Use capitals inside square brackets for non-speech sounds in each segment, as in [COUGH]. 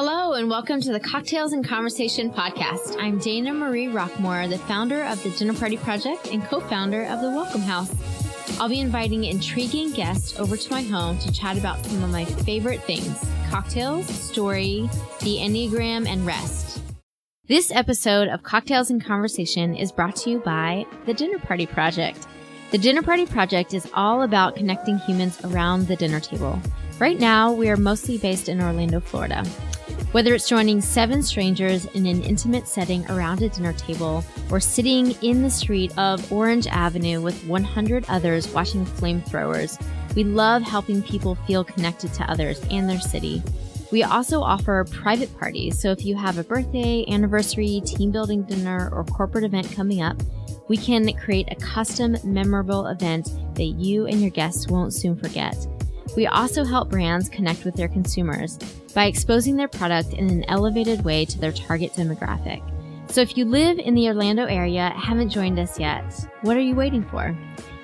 Hello, and welcome to the Cocktails and Conversation podcast. I'm Dana Marie Rockmore, the founder of the Dinner Party Project and co founder of the Welcome House. I'll be inviting intriguing guests over to my home to chat about some of my favorite things cocktails, story, the Enneagram, and rest. This episode of Cocktails and Conversation is brought to you by the Dinner Party Project. The Dinner Party Project is all about connecting humans around the dinner table. Right now, we are mostly based in Orlando, Florida. Whether it's joining seven strangers in an intimate setting around a dinner table or sitting in the street of Orange Avenue with 100 others watching flamethrowers, we love helping people feel connected to others and their city. We also offer private parties, so if you have a birthday, anniversary, team building dinner, or corporate event coming up, we can create a custom, memorable event that you and your guests won't soon forget. We also help brands connect with their consumers by exposing their product in an elevated way to their target demographic. So if you live in the Orlando area, haven't joined us yet, what are you waiting for?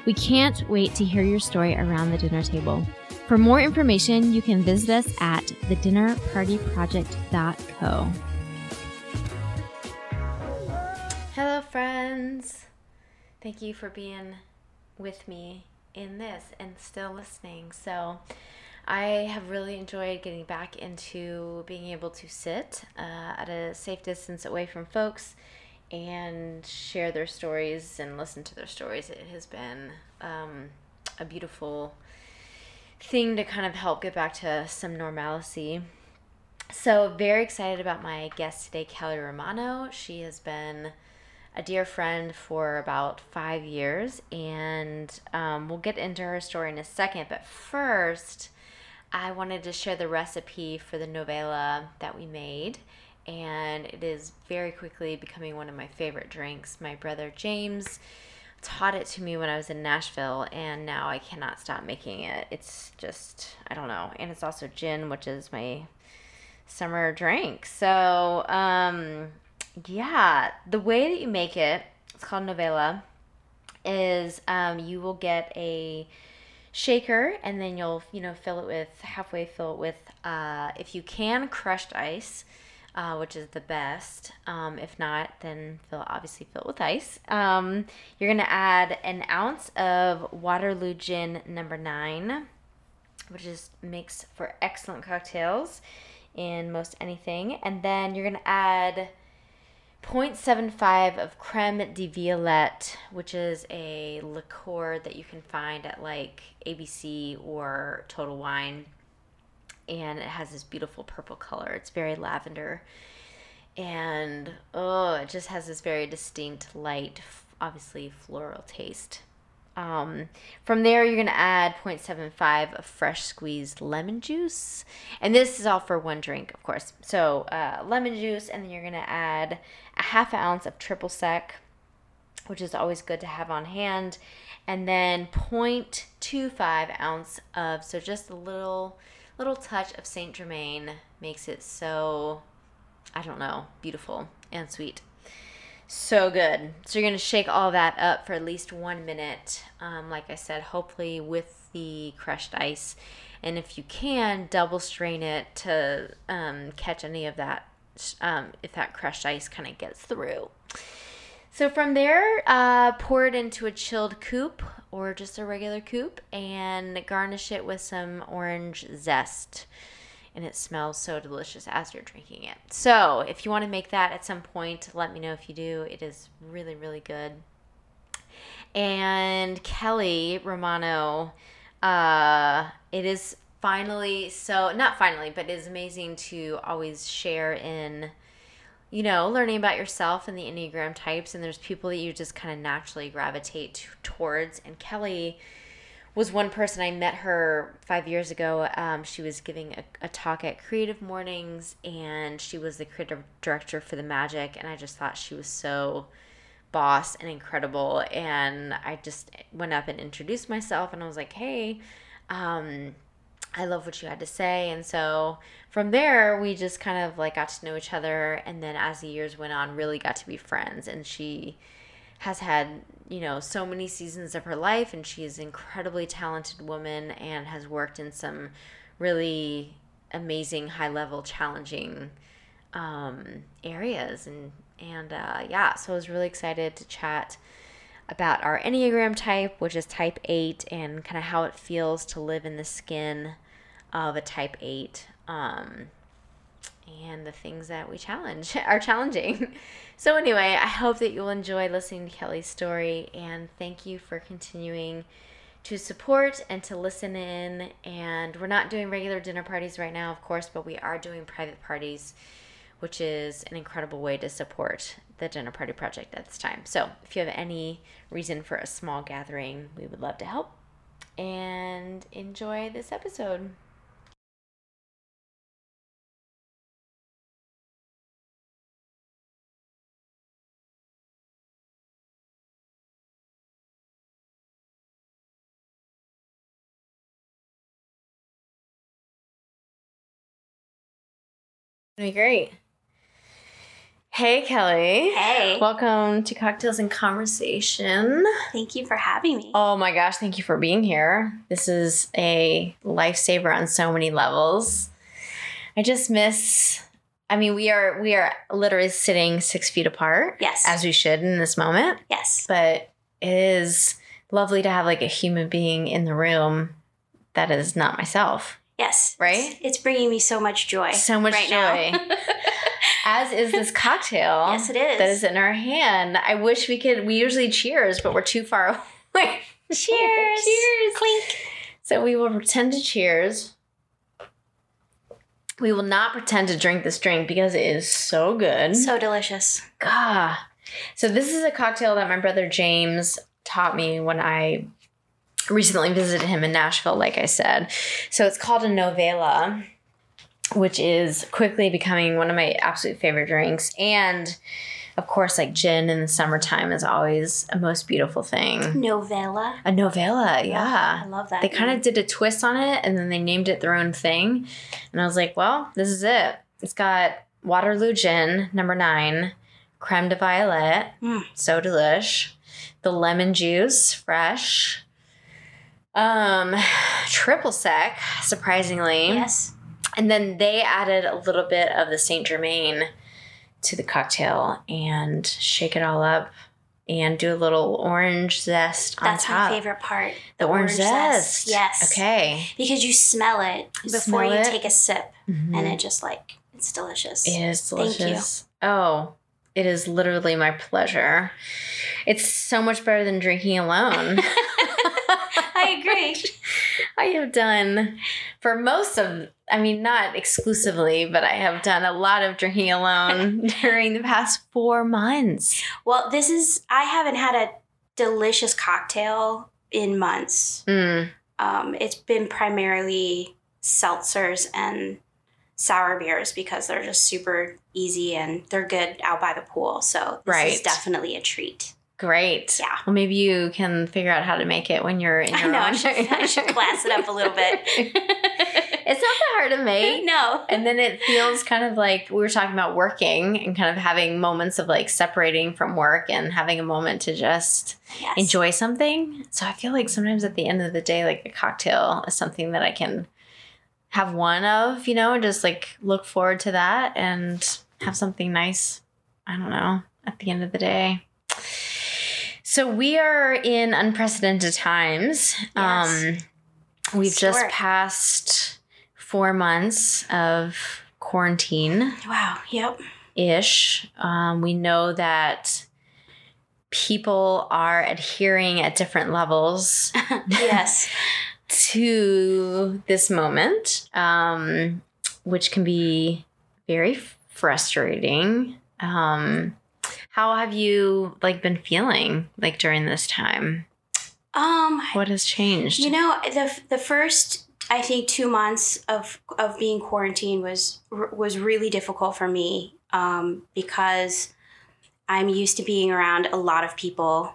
We can't wait to hear your story around the dinner table. For more information, you can visit us at thedinnerpartyproject.co. Hello, friends. Thank you for being with me in this and still listening. So, I have really enjoyed getting back into being able to sit uh, at a safe distance away from folks and share their stories and listen to their stories. It has been um, a beautiful thing to kind of help get back to some normalcy. So, very excited about my guest today, Kelly Romano. She has been a dear friend for about five years, and um, we'll get into her story in a second. But first, I wanted to share the recipe for the novella that we made, and it is very quickly becoming one of my favorite drinks. My brother James taught it to me when I was in Nashville, and now I cannot stop making it. It's just, I don't know. And it's also gin, which is my summer drink. So, um, yeah, the way that you make it, it's called novella, is um, you will get a shaker and then you'll, you know, fill it with, halfway fill it with, uh, if you can, crushed ice. Uh, which is the best. Um, if not, then fill obviously fill it with ice. Um, you're gonna add an ounce of Waterloo Gin Number Nine, which is makes for excellent cocktails in most anything. And then you're gonna add 0.75 of creme de violette, which is a liqueur that you can find at like ABC or Total Wine. And it has this beautiful purple color. It's very lavender. And oh, it just has this very distinct, light, obviously floral taste. Um, from there, you're going to add 0.75 of fresh squeezed lemon juice. And this is all for one drink, of course. So, uh, lemon juice, and then you're going to add a half ounce of triple sec, which is always good to have on hand. And then 0.25 ounce of, so just a little, little touch of Saint Germain makes it so, I don't know, beautiful and sweet. So good. So you're going to shake all that up for at least one minute. Um, like I said, hopefully with the crushed ice. And if you can, double strain it to um, catch any of that, um, if that crushed ice kind of gets through. So from there, uh, pour it into a chilled coupe or just a regular coupe and garnish it with some orange zest and it smells so delicious as you're drinking it. So, if you want to make that at some point, let me know if you do. It is really, really good. And Kelly Romano, uh, it is finally so not finally, but it is amazing to always share in you know, learning about yourself and the Enneagram types, and there's people that you just kind of naturally gravitate to, towards. And Kelly was one person I met her five years ago. Um, she was giving a, a, talk at Creative Mornings, and she was the creative director for the Magic. And I just thought she was so boss and incredible. And I just went up and introduced myself, and I was like, "Hey, um, I love what you had to say." And so from there, we just kind of like got to know each other, and then as the years went on, really got to be friends. And she has had you know so many seasons of her life and she is an incredibly talented woman and has worked in some really amazing, high level, challenging um, areas. And, and uh, yeah, so I was really excited to chat about our Enneagram type, which is type 8, and kind of how it feels to live in the skin of a type 8. Um, and the things that we challenge [LAUGHS] are challenging. [LAUGHS] So, anyway, I hope that you'll enjoy listening to Kelly's story, and thank you for continuing to support and to listen in. And we're not doing regular dinner parties right now, of course, but we are doing private parties, which is an incredible way to support the dinner party project at this time. So, if you have any reason for a small gathering, we would love to help. And enjoy this episode. Be great. Hey, Kelly. Hey. Welcome to Cocktails and Conversation. Thank you for having me. Oh my gosh, thank you for being here. This is a lifesaver on so many levels. I just miss I mean, we are we are literally sitting six feet apart. Yes. As we should in this moment. yes. But it is lovely to have like a human being in the room that is not myself. Yes. Right? It's, it's bringing me so much joy. So much right joy. [LAUGHS] As is this cocktail. yes, it is. that is in our hand. I wish we could. We usually cheers, but we're too far [LAUGHS] away. Cheers. cheers. Clink. So we will pretend to cheers. We will not pretend to drink this drink because it is so good. So delicious. God. So this is a cocktail that my brother James taught me when I recently visited him in Nashville, like I said. So it's called a novela, which is quickly becoming one of my absolute favorite drinks. And of course, like gin in the summertime is always a most beautiful thing. Novella. A novella, yeah. I love that. They kind of did a twist on it and then they named it their own thing. And I was like, well, this is it. It's got Waterloo Gin, number nine, creme de violette, Mm. so delish, the lemon juice, fresh, um, [SIGHS] triple sec, surprisingly. Yes. And then they added a little bit of the Saint Germain to the cocktail and shake it all up and do a little orange zest on top. That's my favorite part. The orange, orange zest. zest, yes. Okay. Because you smell it before Smell you it. take a sip. Mhm. And it just like, it's delicious. It is Thank you. delicious. Oh, it is literally my pleasure. It's so much better than drinking alone. [LAUGHS] I agree. [LAUGHS] I have done for most of, I mean, not exclusively, but I have done a lot of drinking alone [LAUGHS] during the past four months. Well, this is, I haven't had a delicious cocktail in months. Mm, Um, it's been primarily seltzers and sour beers because they're just super easy and they're good out by the pool. So this is definitely a treat. Great. Yeah. Well, maybe you can figure out how to make it when you're in [LAUGHS] I your know, I should, I should class it up a little bit. [LAUGHS] it's not that hard to make. [LAUGHS] no. and then it feels kind of like we were talking about working and kind of having moments of like separating from work and having a moment to just Yes. enjoy something. So I feel like sometimes at the end of the day, like a cocktail is something that I can have one of, you know, and just like look forward to that and have something nice. I don't know, at the end of the day. So we are in unprecedented times. Yes. Um we've just passed 4 months of quarantine Wow. Yep. ish. Um, we know that people are adhering at different levels [LAUGHS] yes. to this moment, um, which can be very frustrating. Um, how have you like been feeling like during this time? Um, What has changed? you know, the the first I think two months of of being quarantined was was really difficult for me um, because I'm used to being around a lot of people,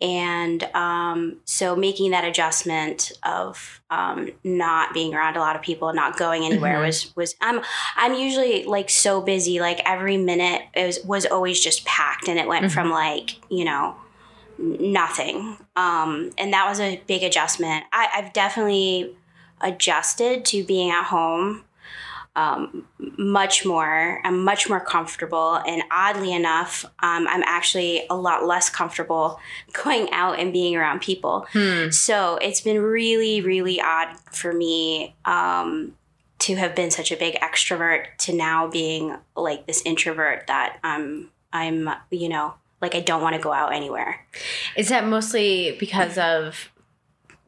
and um, so making that adjustment of um, not being around a lot of people, not going anywhere Mhm. was was I'm I'm usually like so busy, like every minute is was always just packed, and it went Mhm. from like you know nothing. Um, and that was a big adjustment. I, I've definitely adjusted to being at home. Um, much more. I'm much more comfortable. And oddly enough, um, I'm actually a lot less comfortable [LAUGHS] going out and being around people. Hmm. So it's been really, really odd for me um, to have been such a big extrovert to now being like this introvert that I'm, I'm, you know, like I don't want to go out anywhere. Is that mostly because of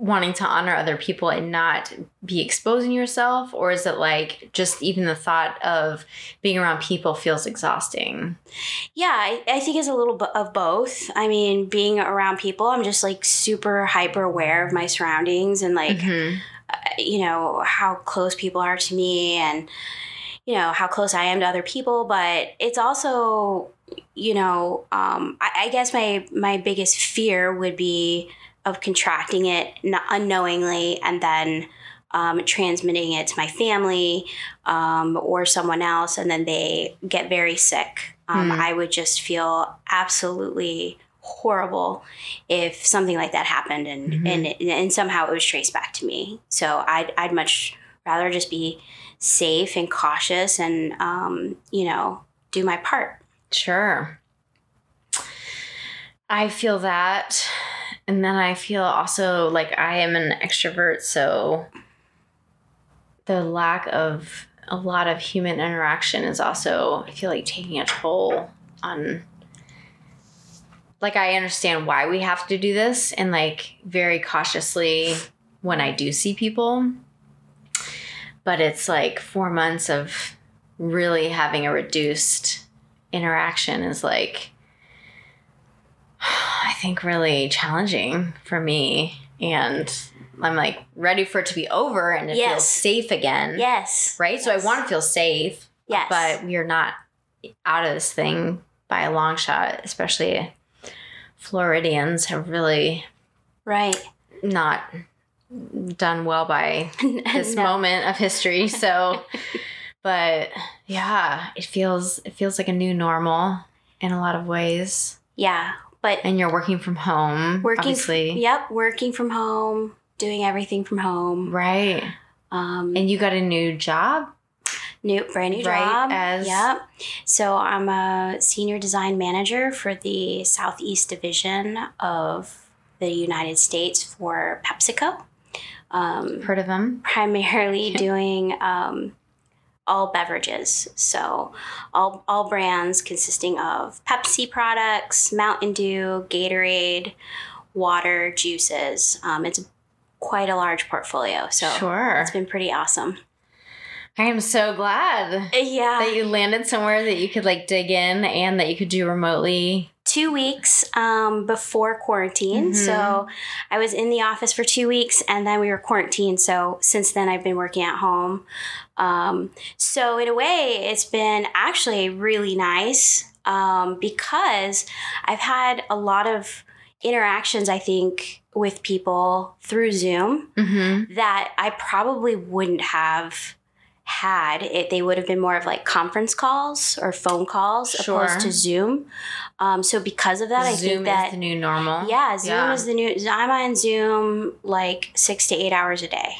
wanting to honor other people and not be exposing yourself? Or is it like just even the thought of being around people feels exhausting? Yeah, I, I think it's a little bit of both. I mean, being around people, I'm just like super hyper aware of my surroundings and like, Mhm. uh, you know, how close people are to me and, you know, how close I am to other people. But it's also, you know, um, I, I guess my, my biggest fear would be of contracting it unknowingly and then um, transmitting it to my family um, or someone else, and then they get very sick. Um, Hmm. I would just feel absolutely horrible if something like that happened and Mhm. and, and somehow it was traced back to me. So I'd, I'd much rather just be safe and cautious and, um, you know, do my part. Sure. I feel that. And then I feel also like I am an extrovert, so the lack of a lot of human interaction is also, I feel like, taking a toll on. Like, I understand why we have to do this and, like, very cautiously when I do see people. But it's like four months of really having a reduced interaction is like I think really challenging for me and I'm like ready for it to be over and to feel safe again. Yes. Right? So I want to feel safe, Yes. but we are not out of this thing by a long shot, especially Floridians have really right. not done well by [LAUGHS] this No. moment of history. So, [LAUGHS] but yeah, it feels it feels like a new normal in a lot of ways. Yeah. But And you're working from home, working, obviously, yep, working from home, doing everything from home. right? Um, And you got a new job, new brand new Right, job. as- yep. So I'm a senior design manager for the Southeast Division of the United States for PepsiCo. Um, heard of them? primarily [LAUGHS] doing um, all beverages. So all all brands consisting of Pepsi products, Mountain Dew, Gatorade, water, juices. Um, it's quite a large portfolio. So sure. it's been pretty awesome. I am so glad Yeah. that you landed somewhere that you could like dig in and that you could do remotely. two weeks um, before quarantine. Mhm. So I was in the office for two weeks and then we were quarantined. So since then, I've been working at home. Um, so, in a way, it's been actually really nice um, because I've had a lot of interactions, I think, with people through Zoom Mm-hmm. that I probably wouldn't have had it they would have been more of like conference calls or phone calls Sure. opposed to zoom um, so because of that i Zoom think that is the new normal. yeah zoom Yeah. is the new i'm on zoom like six to eight hours a day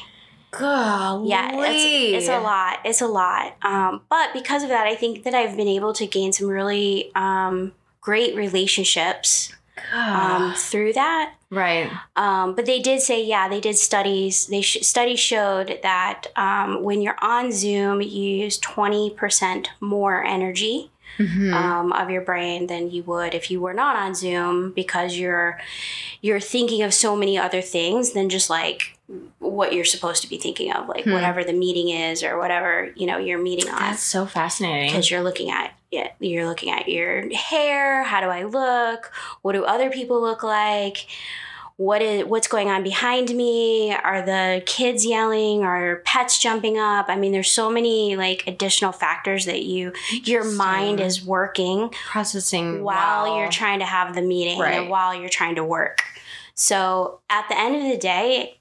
Golly. yeah it's, it's a lot it's a lot um, but because of that i think that i've been able to gain some really um, great relationships um, through that right. um, but they did say, yeah, they did studies. They sh- studies showed that um, when you're on Zoom, you use twenty percent more energy Mhm. um, of your brain than you would if you were not on Zoom because you're you're thinking of so many other things than just like what you're supposed to be thinking of, like Hmm. whatever the meeting is or whatever you know you're meeting on That's so fascinating. because you're looking at it you're looking at your hair how do i look what do other people look like what is what's going on behind me are the kids yelling are pets jumping up i mean there's so many like additional factors that you your mind is working processing while you're trying to have the meeting Right. and while you're trying to work so at the end of the day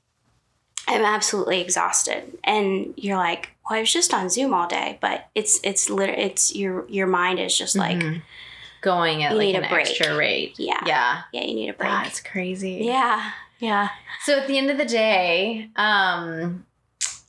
i'm absolutely exhausted and you're like well i was just on zoom all day but it's it's literally it's your your mind is just like Mhm. going at like an a break. extra rate. yeah Yeah. yeah you need a break That's crazy. yeah yeah So at the end of the day, um,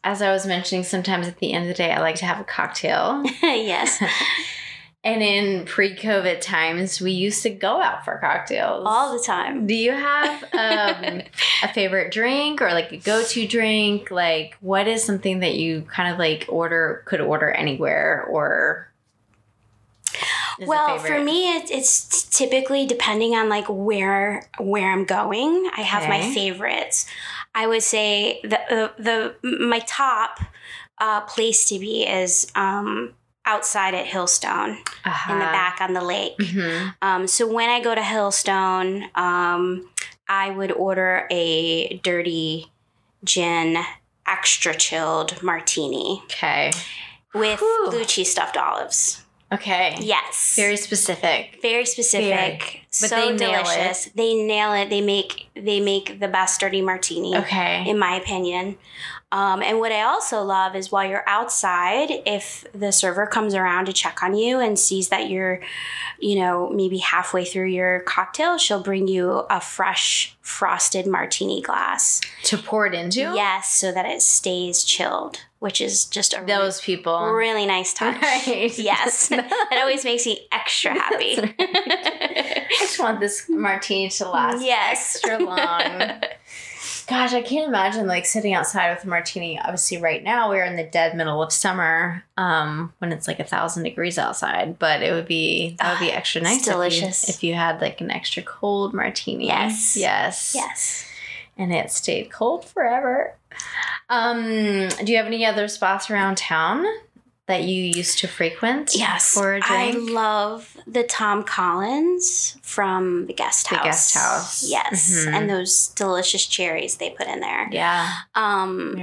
as I was mentioning, sometimes at the end of the day, I like to have a cocktail. [LAUGHS] yes. [LAUGHS] And in pre COVID times, we used to go out for cocktails all the time. Do you have um, a favorite drink or like a go to drink? Like, what is something that you kind of like order, could order anywhere or? Well, for me, it, it's typically depending on like where where I'm going. I have okay. my favorites. I would say the the, the my top uh, place to be is um, outside at Hillstone uh-huh. in the back on the lake. Mm-hmm. Um, so when I go to Hillstone, um, I would order a dirty gin extra chilled martini. Okay. With Whew. blue cheese stuffed olives. Okay. Yes. Very specific. Very specific. Very. But so they delicious. They nail it. They make they make the best dirty martini. Okay. In my opinion. Um, and what I also love is while you're outside, if the server comes around to check on you and sees that you're, you know, maybe halfway through your cocktail, she'll bring you a fresh frosted martini glass to pour it into. Yes, so that it stays chilled, which is just a those really, people really nice touch. Right. Yes, [LAUGHS] it always makes me extra happy. Right. [LAUGHS] I just want this martini to last yes. extra long. Gosh, I can't imagine like sitting outside with a martini. Obviously, right now we're in the dead middle of summer, um, when it's like a thousand degrees outside. But it would be that would be extra nice. delicious if you, if you had like an extra cold martini. Yes, yes, yes, and it stayed cold forever. Um, do you have any other spots around town that you used to frequent? Yes. For a drink? I love the Tom Collins from the guest house. The guest house. Yes. Mm-hmm. And those delicious cherries they put in there. Yeah. Um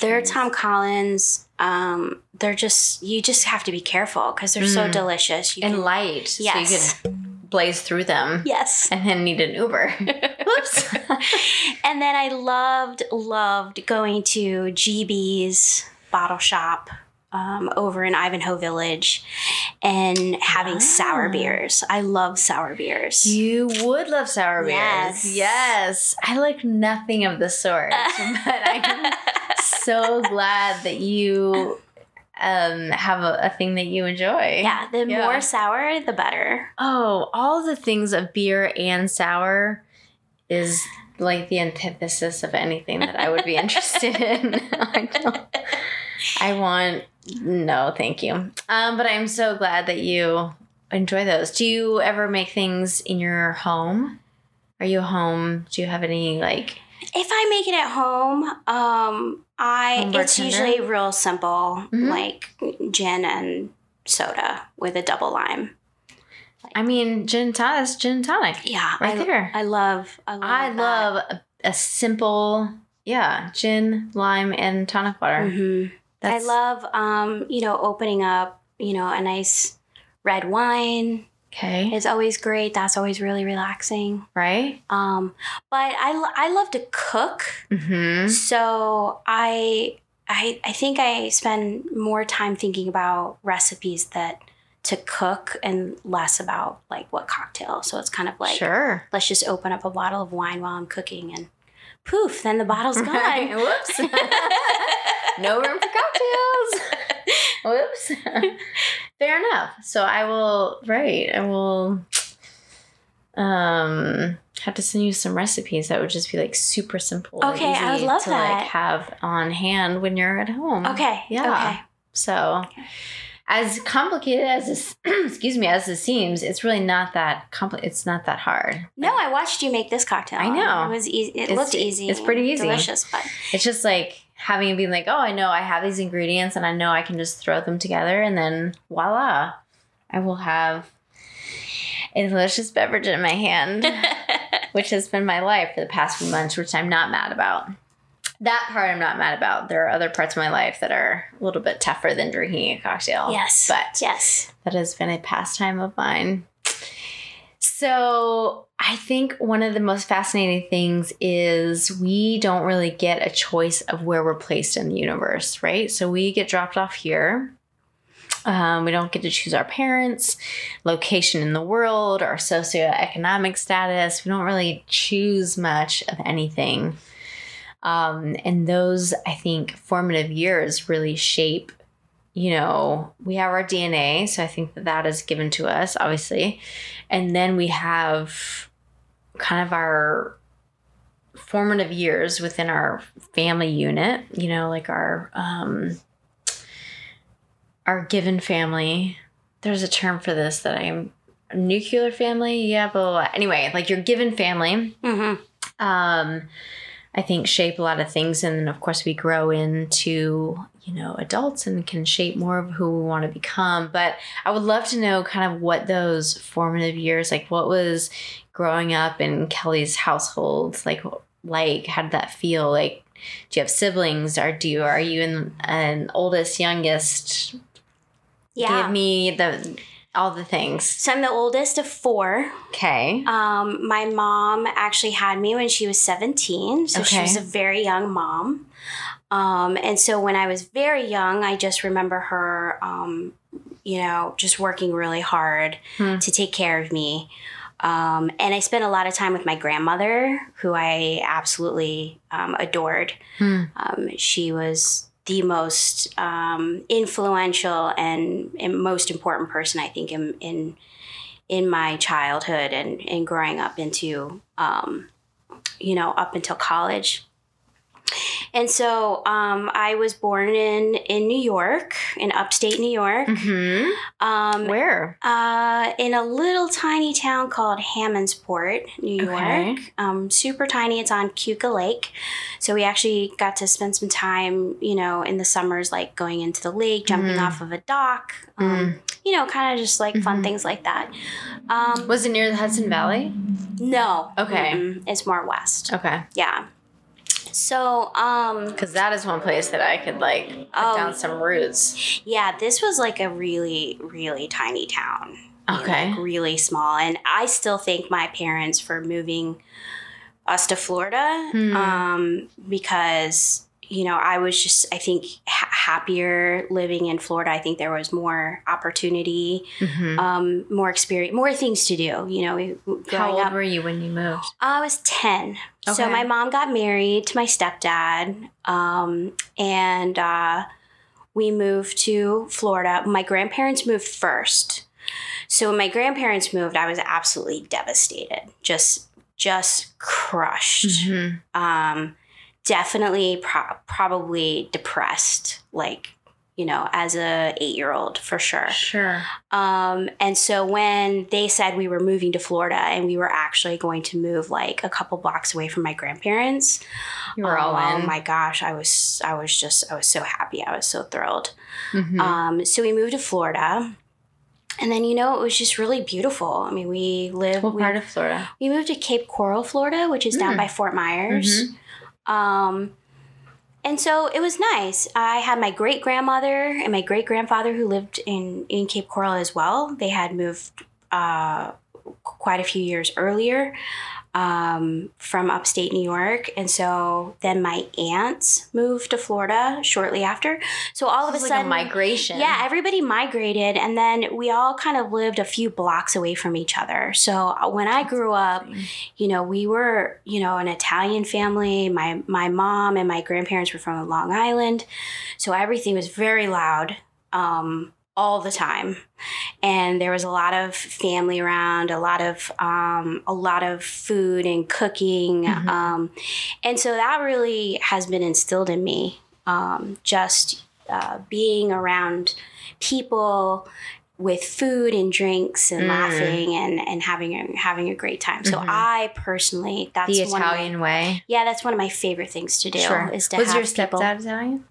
they're Tom Collins. Um, they're just you just have to be careful because they're mm. so delicious. You and can, light. Yes. So you can blaze through them. Yes. And then need an Uber. [LAUGHS] Whoops. and then I loved, loved going to GB's bottle shop um, over in Ivanhoe Village and having sour beers. I love sour beers. You would love sour beers. Yes. Yes. I like nothing of the sort, [LAUGHS] but I'm so glad that you um, have a, a, thing that you enjoy. Yeah, the yeah. more sour, the better. Oh, all the things of beer and sour is like the antithesis of anything that I would be interested in. [LAUGHS] I don't. I want no, thank you. Um, but I'm so glad that you enjoy those. Do you ever make things in your home? Are you home? Do you have any like? If I make it at home, um, I it's usually real simple, mm-hmm. like gin and soda with a double lime. I mean, gin tonic. Gin tonic. Yeah, right I, there. I love. I love. I love a, a, simple. Yeah, gin, lime, and tonic water. Mm-hmm. That's... I love, um, you know, opening up, you know, a nice red wine. Okay. It's always great. That's always really relaxing. Right. Um, but I, I love to cook. Mm-hmm. So I, I, I think I spend more time thinking about recipes that to cook and less about like what cocktail. So it's kind of like, sure. let's just open up a bottle of wine while I'm cooking and poof, then the bottle's gone. Right. [LAUGHS] Whoops. [LAUGHS] no room for cocktails. [LAUGHS] Whoops. Fair enough. So I will right, I will um have to send you some recipes that would just be like super simple. Okay, I would love to that. like have on hand when you're at home. Okay. Yeah. Okay. So okay. As complicated as this [CLEARS THROAT] excuse me, as this seems, it's really not that compli- it's not that hard. No, I watched you make this cocktail. I know. It was easy. It it's, looked easy. It's pretty easy. Delicious, but it's just like having it be like, oh, I know I have these ingredients and I know I can just throw them together and then voila, I will have a delicious beverage in my hand, [LAUGHS] which has been my life for the past few months, which I'm not mad about. That part I'm not mad about. There are other parts of my life that are a little bit tougher than drinking a cocktail. Yes. But yes. That has been a pastime of mine. So I think one of the most fascinating things is we don't really get a choice of where we're placed in the universe, right? So we get dropped off here. Um, we don't get to choose our parents, location in the world, our socioeconomic status. We don't really choose much of anything. Um, and those, I think, formative years really shape, you know, we have our DNA. So I think that that is given to us, obviously. And then we have kind of our formative years within our family unit, you know, like our, um, our given family. There's a term for this that I'm nuclear family. Yeah, blah. Anyway, like your given family. Mm-hmm. Um, I think shape a lot of things, and then of course we grow into you know adults and can shape more of who we want to become. But I would love to know kind of what those formative years like. What was growing up in Kelly's household like? Like, how did that feel? Like, do you have siblings? Or do you are you in an oldest, youngest? Yeah. Give me the all the things. So I'm the oldest of four. Okay. Um, my mom actually had me when she was 17, so she was a very young mom. Um, and so when I was very young, I just remember her, um, you know, just working really hard Hmm. to take care of me. Um, and I spent a lot of time with my grandmother, who I absolutely um, adored. Hmm. Um, she was the most um, influential and, and most important person, I think, in, in in my childhood and, and growing up into, um, you know, up until college. And so um, I was born in, in New York, in upstate New York, hmm um, Where? uh, in a little tiny town called Hammondsport, New York. Okay. Um, super tiny. It's on Keuka Lake. So we actually got to spend some time, you know, in the summers, like going into the lake, jumping Mhm. off of a dock, um, you know, kind of just like fun Mhm. things like that. Um, Was it near the Hudson Valley? no. Okay. Mm-mm. It's more west. Okay. Yeah. So, um, Because that is one place that I could like put Oh. down some roots. yeah, this was like a really, really tiny town. Okay. like really small. And I still thank my parents for moving us to Florida Hmm. um, because, you know, I was just, I think, ha- happier living in Florida. I think there was more opportunity, Mhm. um, more experience, more things to do. You know, growing How old up, were you when you moved? I was 10. So my mom got married to my stepdad. Um, and uh, we moved to Florida. My grandparents moved first. So when my grandparents moved, I was absolutely devastated. Just just crushed. Mhm. Um, definitely pro- probably depressed like you know as a 8-year-old for sure. Sure. Um, and so when they said we were moving to Florida and we were actually going to move like a couple blocks away from my grandparents, You were all in. oh my gosh, I was I was just I was so happy. I was so thrilled. Mhm. Um, so we moved to Florida. And then you know it was just really beautiful. I mean, we live. what we, part of Florida? we moved to Cape Coral, Florida, which is down Mm. by Fort Myers. Mhm. Um, and so it was nice. I had my great grandmother and my great grandfather who lived in, in Cape Coral as well. They had moved uh, quite a few years earlier um, from upstate New York. And so then my aunts moved to Florida shortly after. So all of a This is like sudden, a migration. yeah, everybody migrated, and then we all kind of lived a few blocks away from each other. So when I grew up, you know, we were, you know, an Italian family. My my mom and my grandparents were from Long Island, so everything was very loud um, all the time, and there was a lot of family around, a lot of um, a lot of food and cooking, Mhm. um, and so that really has been instilled in me. Um, just uh, being around people with food and drinks and Mm. laughing and, and having a, having a great time. So Mhm. I personally, that's the one of my- Italian way. yeah, that's one of my favorite things to do. Sure. Is to Was have your people. stepdad Italian?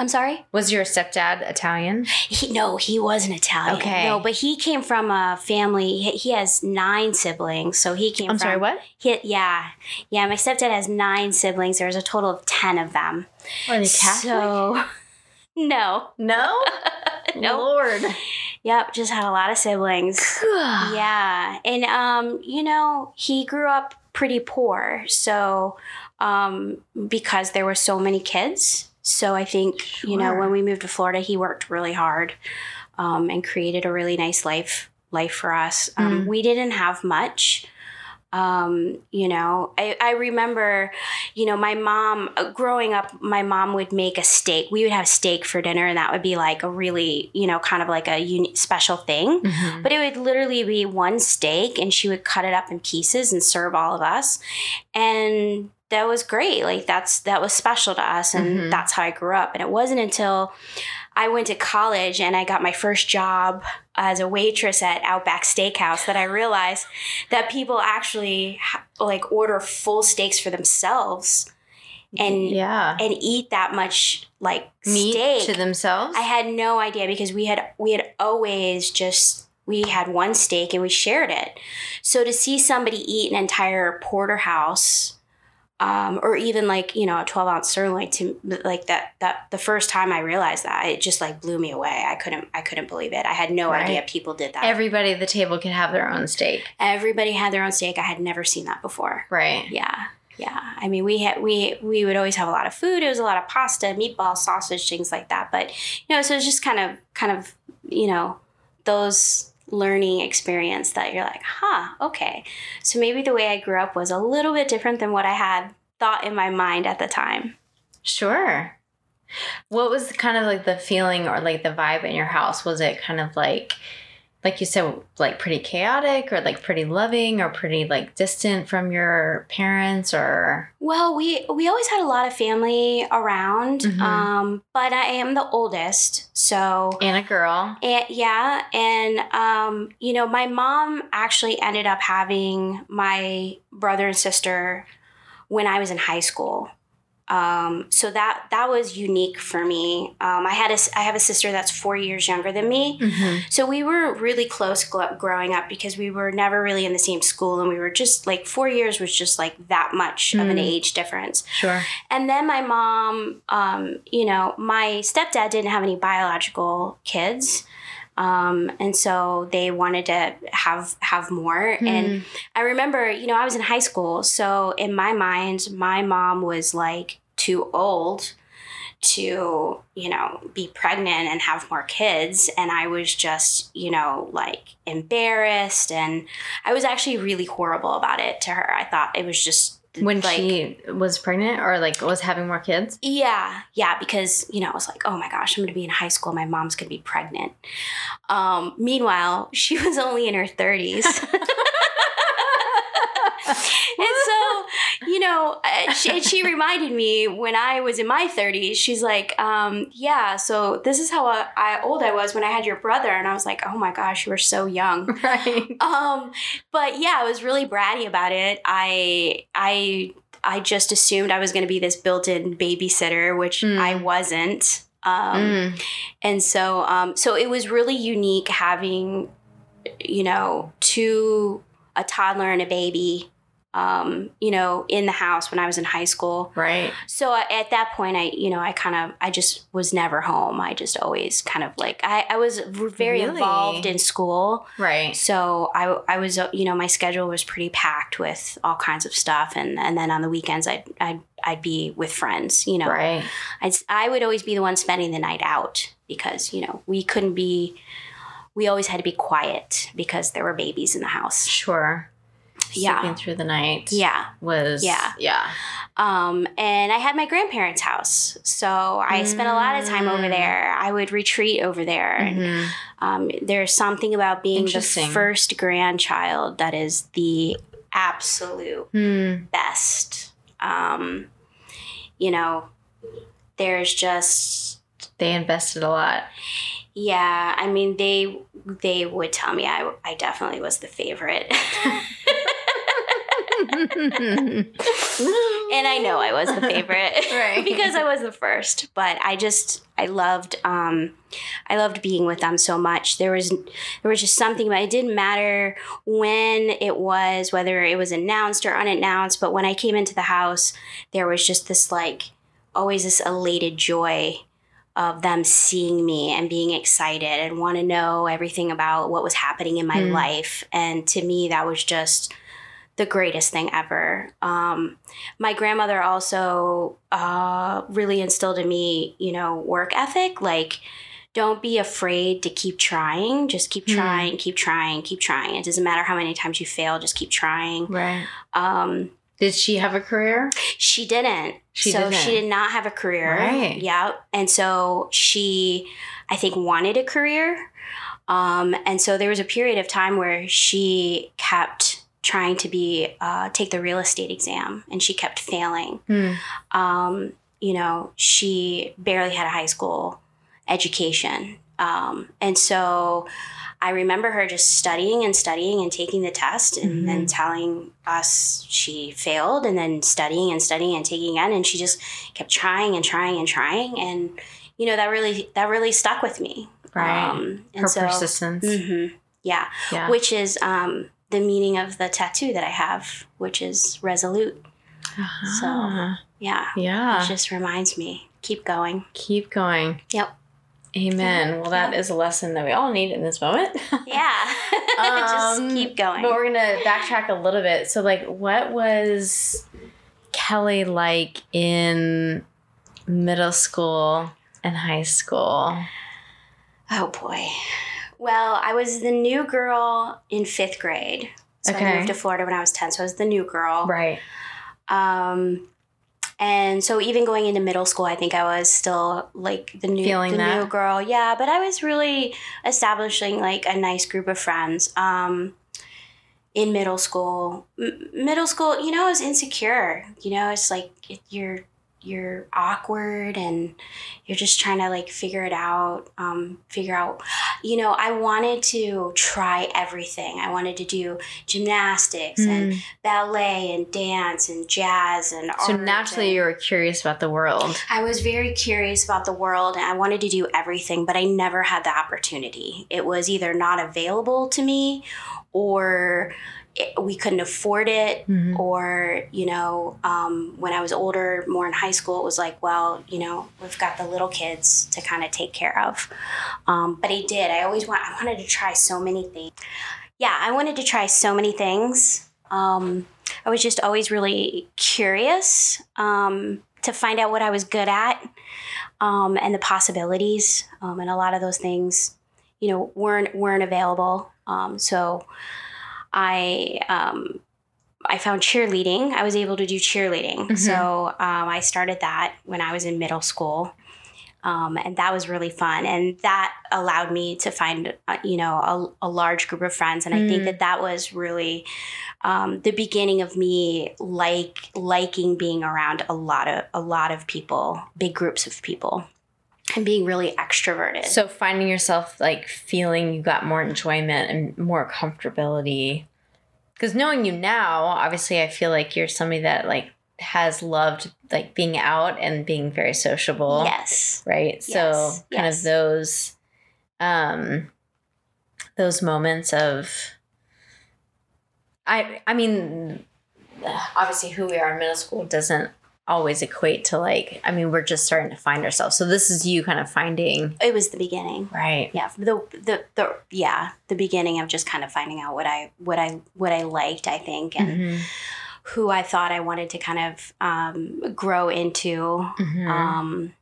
I'm sorry. Was your stepdad Italian? He, no, he wasn't Italian. Okay. No, but he came from a family. He, has nine siblings, so he came. I'm from, sorry, what? He, yeah, yeah. My stepdad has nine siblings. There's a total of ten of them. Are they So, [LAUGHS] no, no? [LAUGHS] No. Lord. yep, just had a lot of siblings. yeah. [SIGHS] Yeah. And um, you know, he grew up pretty poor. So um because there were so many kids. So I think, you know, when we moved to Florida, he worked really hard um and created a really nice life life for us. Um Mm. we didn't have much. Um, you know, I, I remember, you know, my mom uh, growing up, my mom would make a steak. We would have steak for dinner, and that would be like a really, you know, kind of like a special thing. Mhm. But it would literally be one steak, and she would cut it up in pieces and serve all of us. And that was great. Like that's that was special to us, and Mhm. that's how I grew up. And it wasn't until I went to college and I got my first job as a waitress at Outback Steakhouse that I realized that people actually like order full steaks for themselves and yeah. and eat that much like Meat steak. to themselves. I had no idea because we had we had always just we had one steak and we shared it. So to see somebody eat an entire porterhouse, um, or even like you know a twelve ounce sirloin, to like that that the first time I realized that it just like blew me away. I couldn't I couldn't believe it. I had no Right. idea people did that. Everybody at the table could have their own steak. Everybody had their own steak. I had never seen that before. Right. Yeah. Yeah. I mean, we had we we would always have a lot of food. It was a lot of pasta, meatball, sausage, things like that. But you know, so it's just kind of kind of, you know, those learning experience that you're like, huh, okay. So maybe the way I grew up was a little bit different than what I had thought in my mind at the time. Sure. What was kind of like the feeling or like the vibe in your house? Was it kind of like, like you said, like pretty chaotic or like pretty loving or pretty like distant from your parents or? Well, we we always had a lot of family around, Mhm. um, but I am the oldest, so And a girl. And, yeah, and um, you know, my mom actually ended up having my brother and sister when I was in high school. Um, so that that was unique for me. Um, I had a I have a sister that's four years younger than me, Mm-hmm. so we were really close gl- growing up because we were never really in the same school, and we were just like four years was just like that much of an Mm. age difference. Sure. And then my mom, um, you know, my stepdad didn't have any biological kids. Um, and so they wanted to have have more. And I remember, you know, I was in high school, so in my mind, my mom was like too old to, you know, be pregnant and have more kids. And I was just, you know, like embarrassed. And I was actually really horrible about it to her. I thought it was just when like, she was pregnant or like was having more kids? yeah, yeah, because you know, I was like, oh my gosh, I'm gonna be in high school. My mom's gonna be pregnant. Um, meanwhile, [LAUGHS] she was only in her 30s. [LAUGHS] and you know, uh, she, she [LAUGHS] reminded me when I was in my 30s, she's like, um, yeah, so this is how uh, I, old I was when I had your brother. And I was like, oh my gosh, you were so young [LAUGHS] right. um but yeah i was really bratty about it i i i just assumed i was going to be this built-in babysitter which Mm. i wasn't um Mm. and so um so it was really unique having you know two a toddler and a baby um you know in the house when i was in high school Right. so at that point i you know i kind of i just was never home i just always kind of like i, I was very Really? involved in school Right. so I, I was, uh, you know, my schedule was pretty packed with all kinds of stuff, and, and then on the weekends I'd, I'd I'd be with friends. You know, Right. I'd, I would always be the one spending the night out because you know we couldn't be, we always had to be quiet because there were babies in the house. Sure. Yeah. Sleeping through the night. Yeah, Was Yeah. Yeah. um, and I had my grandparents' house, so I spent a lot of time over Mm. there. I would retreat over there, and Mhm. Um, there's something about being the first grandchild that is the absolute Hmm. best. Um, you know, there's just They invested a lot. yeah. I mean, they they would tell me I I definitely was the favorite. [LAUGHS] [LAUGHS] and I know I was the favorite, [LAUGHS] Right. [LAUGHS] because I was the first. But I just I loved um, I loved being with them so much. There was there was just something about it didn't matter when it was, whether it was announced or unannounced. But when I came into the house, there was just this like always this elated joy of them seeing me and being excited and want to know everything about what was happening in my Mm. life. And to me, that was just the greatest thing ever. Um, my grandmother also uh, really instilled in me, you know, work ethic. Like don't be afraid to keep trying. Just keep Hmm. trying, keep trying, keep trying. It doesn't matter how many times you fail, just keep trying. Right. Um, Did she have a career? she didn't. She so didn't. she did not have a career. Right. Yeah. And so she, I think, wanted a career. Um, and so there was a period of time where she kept trying to be uh, take the real estate exam, and she kept failing. Hmm. Um, you know, she barely had a high school education, um, and so I remember her just studying and studying and taking the test and Mhm. then telling us she failed and then studying and studying and taking again and she just kept trying and trying and trying and you know that really that really stuck with me. Right. Um, and Her so, persistence. Mhm. yeah, Yeah. which is um, the meaning of the tattoo that I have, which is resolute. So Yeah, yeah. it just reminds me keep going. Keep going. Yep. Amen. Well, that is a lesson that we all need in this moment. [LAUGHS] Yeah, [LAUGHS] just Um, keep going. But we're gonna backtrack a little bit. So, like, what was Kelly like in middle school and high school? Oh boy. Well, I was the new girl in fifth grade. So Okay. I moved to Florida when I was 10, so I was the new girl. Right. Um, and so even going into middle school, I think I was still like the new Feeling the that? new girl. Yeah, but I was really establishing like a nice group of friends. Um, in middle school, M- middle school, you know, I was insecure. You know, it's like it, you're you're awkward and you're just trying to like figure it out um, figure out you know i wanted to try everything i wanted to do gymnastics and Hmm. ballet and dance and jazz and So naturally, and- you were curious about the world. I was very curious about the world and I wanted to do everything, but I never had the opportunity. It was either not available to me or it, we couldn't afford it. Mhm. Or, you know, um, when I was older, more in high school, it was like, well, you know, we've got the little kids to kind of take care of. Um, but I did. I always want, I wanted to try so many things. Yeah, I wanted to try so many things. Um, I was just always really curious um, to find out what I was good at um, and the possibilities. Um, and a lot of those things, you know, weren't weren't available. Um, so I um, I found cheerleading. I was able to do cheerleading. Mhm. So um, I started that when I was in middle school. Um, and that was really fun, and that allowed me to find, uh, you know, a, a large group of friends. And I think Mm. that that was really um, the beginning of me like liking being around a lot of a lot of people, big groups of people, and being really extroverted. So finding yourself like feeling you got more enjoyment and more comfortability. Because knowing you now, obviously, I feel like you're somebody that like has loved like being out and being very sociable. yes, Right. So kind yes. of those, um, those moments of. I I mean, obviously, who we are in middle school doesn't always equate to like. I mean, we're just starting to find ourselves. So this is you kind of finding it was the beginning. right. Yeah, the the the yeah, the beginning of just kind of finding out what I what I what I liked. I think and Mhm. who I thought I wanted to kind of um, grow into. Mhm. Um,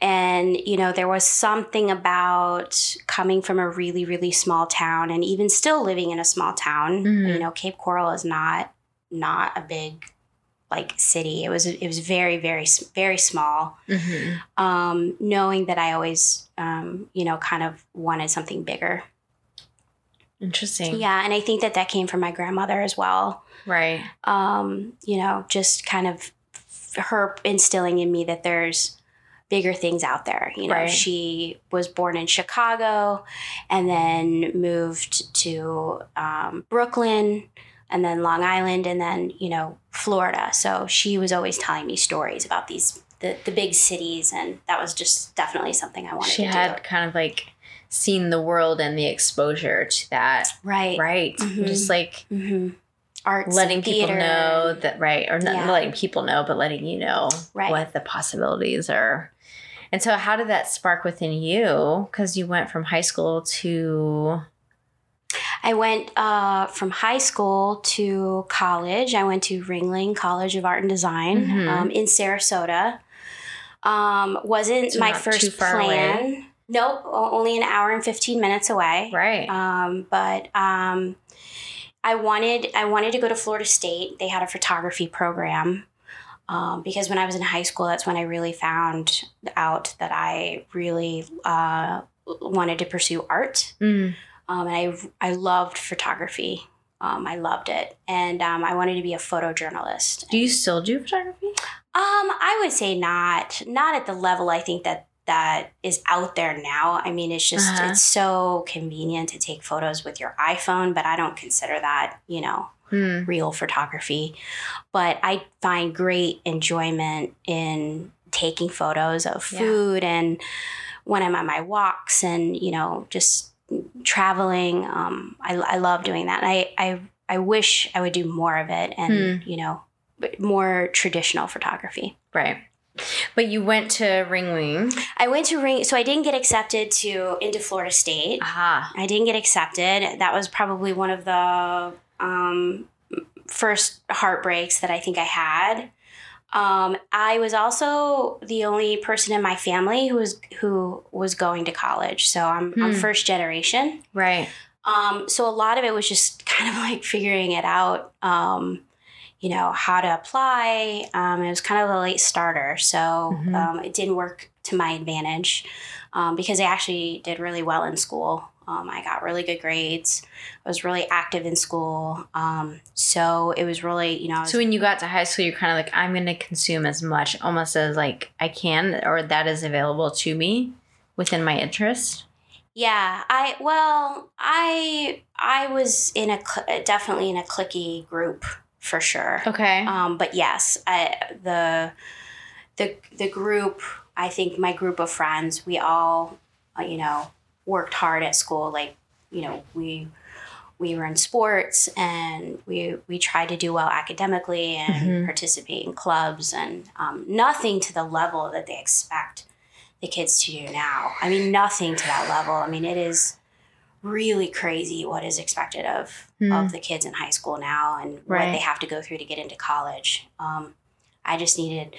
and you know there was something about coming from a really really small town and even still living in a small town Mhm. you know cape coral is not not a big like city it was it was very very very small Mhm. um, knowing that i always um, you know kind of wanted something bigger Interesting. yeah and i think that that came from my grandmother as well Right. um, you know, just kind of her instilling in me that there's bigger things out there. You know, Right. she was born in Chicago and then moved to um, Brooklyn and then Long Island and then, you know, Florida. So she was always telling me stories about these, the, the big cities. And that was just definitely something I wanted She to do. She had kind of like seen the world and the exposure to that. Right. Right. Mhm. Just like hmm Arts, letting people theater. know that right or not Yeah. letting people know but letting you know Right. what the possibilities are and so how did that spark within you because you went from high school to I went uh, from high school to college. I went to Ringling College of Art and Design Mhm. um, in Sarasota. Um, wasn't So my first plan. away. Nope, only an hour and 15 minutes away. Right. Um, but um, I wanted I wanted to go to Florida State. They had a photography program um, because when I was in high school, that's when I really found out that I really uh, wanted to pursue art. Mm. Um, and I I loved photography. Um, I loved it, and um, I wanted to be a photojournalist. Do you still do photography? Um, I would say not not at the level I think that that is out there now. I mean, it's just Uh-huh. it's so convenient to take photos with your iPhone, but I don't consider that you know Hmm. real photography. But I find great enjoyment in taking photos of Yeah. food and when I'm on my walks and you know just traveling. Um, I I love doing that. And I I I wish I would do more of it and Hmm. you know more traditional photography. Right. But you went to Ringling. I went to Ring, so I didn't get accepted to into Florida State. Aha. I didn't get accepted. That was probably one of the um, first heartbreaks that I think I had. Um, I was also the only person in my family who was who was going to college, so I'm, I'm Hmm. first generation. Right. Um, so a lot of it was just [LAUGHS] kind of like figuring it out. Um, you know how to apply. Um, it was kind of a late starter, so Mhm. um, it didn't work to my advantage um, because I actually did really well in school. Um, I got really good grades. I was really active in school, um, so it was really you know. Was- So when you got to high school, you're kind of like, I'm going to consume as much, almost as like I can, or that is available to me within my interest. Yeah, I well, I I was in a cl- definitely in a clicky group for sure. Okay. Um, but yes, I, the the the group. I think my group of friends. We all, uh, you know, worked hard at school. Like, you know, we we were in sports and we we tried to do well academically and Mhm. participate in clubs and um, nothing to the level that they expect the kids to do now. I mean, nothing to that level. I mean, it is really crazy what is expected of Hmm. of the kids in high school now and what Right. they have to go through to get into college. Um, I just needed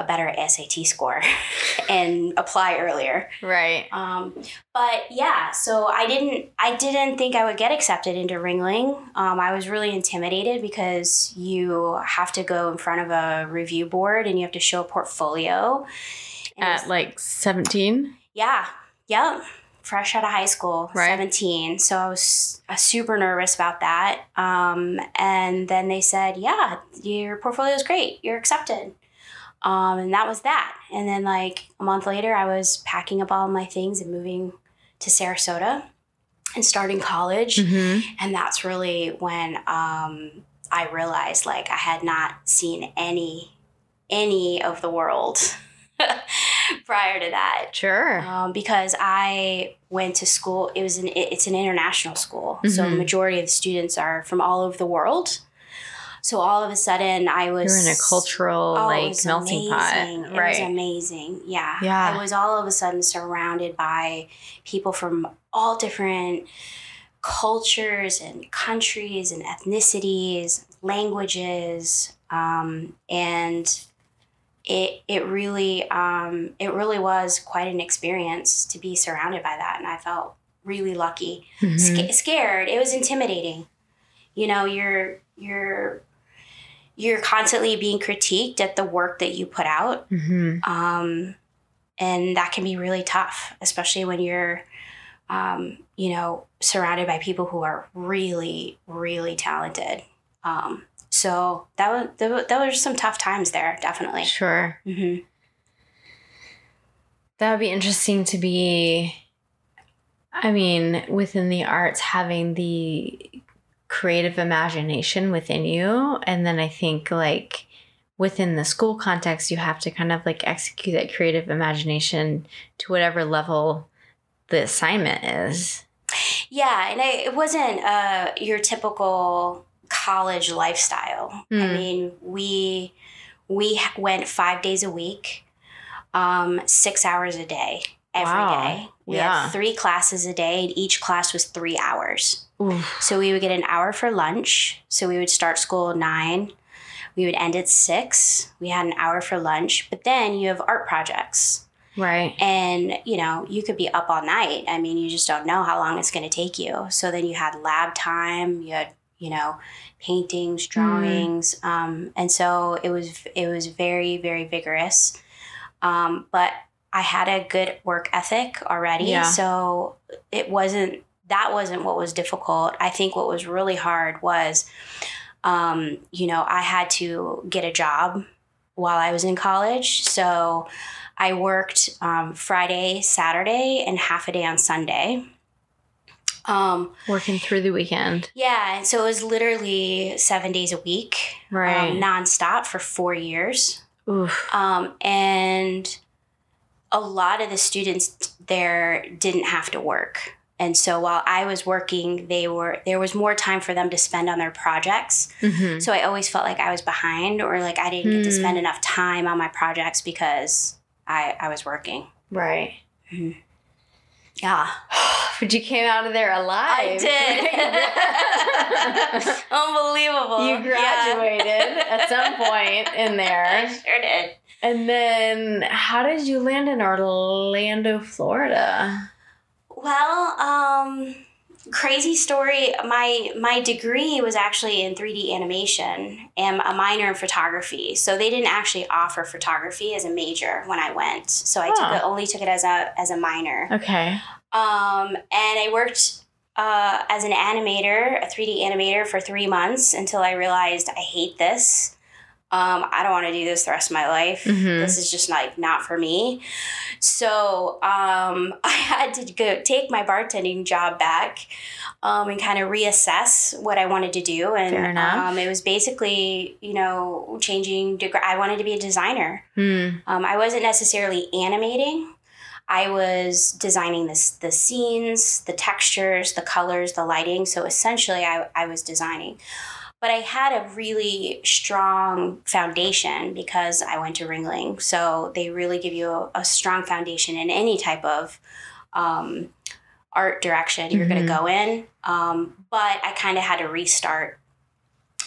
a better SAT score [LAUGHS] and apply earlier. right. Um, but yeah, so I didn't I didn't think I would get accepted into Ringling. Um, I was really intimidated because you have to go in front of a review board and you have to show a portfolio. And At it's- like 17. yeah, yep. Fresh out of high school, Right. 17. So I was uh, super nervous about that. Um, and then they said, yeah, your portfolio is great. You're accepted. Um, and that was that. And then, like, a month later, I was packing up all my things and moving to Sarasota and starting college. Mm-hmm. And that's really when um, I realized, like, I had not seen any, any of the world [LAUGHS] prior to that Sure. um, because I went to school. It was an it's an international school, so Mhm. majority of the students are from all over the world. So all of a sudden, I was You're in a cultural oh, like melting amazing. pot. It was amazing. Yeah, Yeah. I was all of a sudden surrounded by people from all different cultures and countries and ethnicities, languages, um, and it it really um, it really was quite an experience to be surrounded by that, and I felt really lucky. Mhm. Sca- scared. It was intimidating. You know, you're you're you're constantly being critiqued at the work that you put out, Mhm. um, and that can be really tough, especially when you're um, you know surrounded by people who are really really talented. Um, so that was that, there some tough times there, definitely. Sure. hmm That would be interesting to be, I mean, within the arts, having the creative imagination within you. And then I think, like, within the school context, you have to kind of like execute that creative imagination to whatever level the assignment is. Yeah, and I, it wasn't uh, your typical college lifestyle. I Mm. mean, we we went five days a week, um, six hours a day every day. Wow. We Yeah. had three classes a day, and each class was three hours. Oof. So we would get an hour for lunch. So we would start school at nine. We would end at six. We had an hour for lunch, but then you have art projects. Right. and you know you could be up all night i mean you just don't know how long it's going to take you so then you had lab time you had you know paintings drawings um, and so it was it was very very vigorous um, but i had a good work ethic already Yeah. so it wasn't that wasn't what was difficult i think what was really hard was um, you know i had to get a job while i was in college so I worked um, Friday, Saturday, and half a day on Sunday. Um, Working through the weekend. yeah, and so it was literally seven days a week, Right. um, nonstop for four years. Oof. Um, and a lot of the students there didn't have to work. And so while I was working, they were there was more time for them to spend on their projects. hmm So I always felt like I was behind or like I didn't get to Hmm. spend enough time on my projects because I, I was working. Right. Yeah. [SIGHS] But you came out of there alive. I did. [LAUGHS] Unbelievable. you graduated at some point in Yeah, [LAUGHS] I there. sure did. And then how did you land in Orlando, Florida? Well, um, crazy story. My my degree was actually in 3D animation and a minor in photography. So they didn't actually offer photography as a major when I went. So I Huh. took it, only took it as a as a minor. Okay. Um, and I worked uh, as an animator, a 3D animator for three months until I realized I hate this. Um, I don't want to do this the rest of my life. Mhm. This is just like not for me. So um, [LAUGHS] I had to go take my bartending job back um, and kind of reassess what I wanted to do. And. Um, it was basically, you know, changing. Deg- I wanted to be a designer. Um, I wasn't necessarily animating. I was designing this, the scenes, the textures, the colors, the lighting. So essentially, I, I was designing. But I had a really strong foundation because I went to Ringling. So they really give you a, a strong foundation in any type of um, art direction you're going Mhm. to go in. Um, but I kind of had to restart.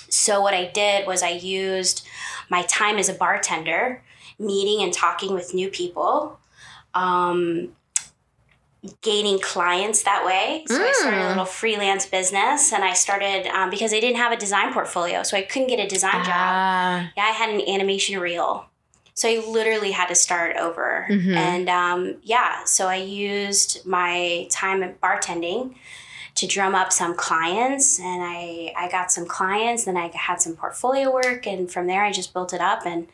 So what I did was I used my time as a bartender, meeting and talking with new people, um, gaining clients that way. So I started a Mm. little freelance business, and I started um, because I didn't have a design portfolio, so I couldn't get a design job. Ah. Yeah, I had an animation reel. So I literally had to start over. Mhm. And um, yeah, so I used my time at bartending to drum up some clients and I, I got some clients, then I had some portfolio work and from there I just built it up and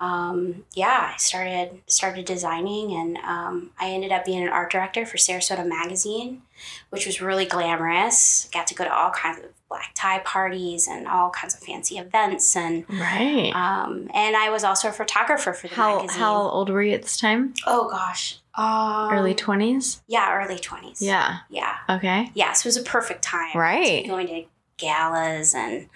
um, yeah, I started started designing and um, I ended up being an art director for Sarasota Magazine, which was really glamorous. Got to go to all kinds of black tie parties and all kinds of fancy events and Right. um, and I was also a photographer for the how magazine. how old were you at this time? Oh gosh, um, Early twenties. Yeah, early twenties. Yeah. yeah, Okay. yeah. So it was a perfect time. Right. Going to galas and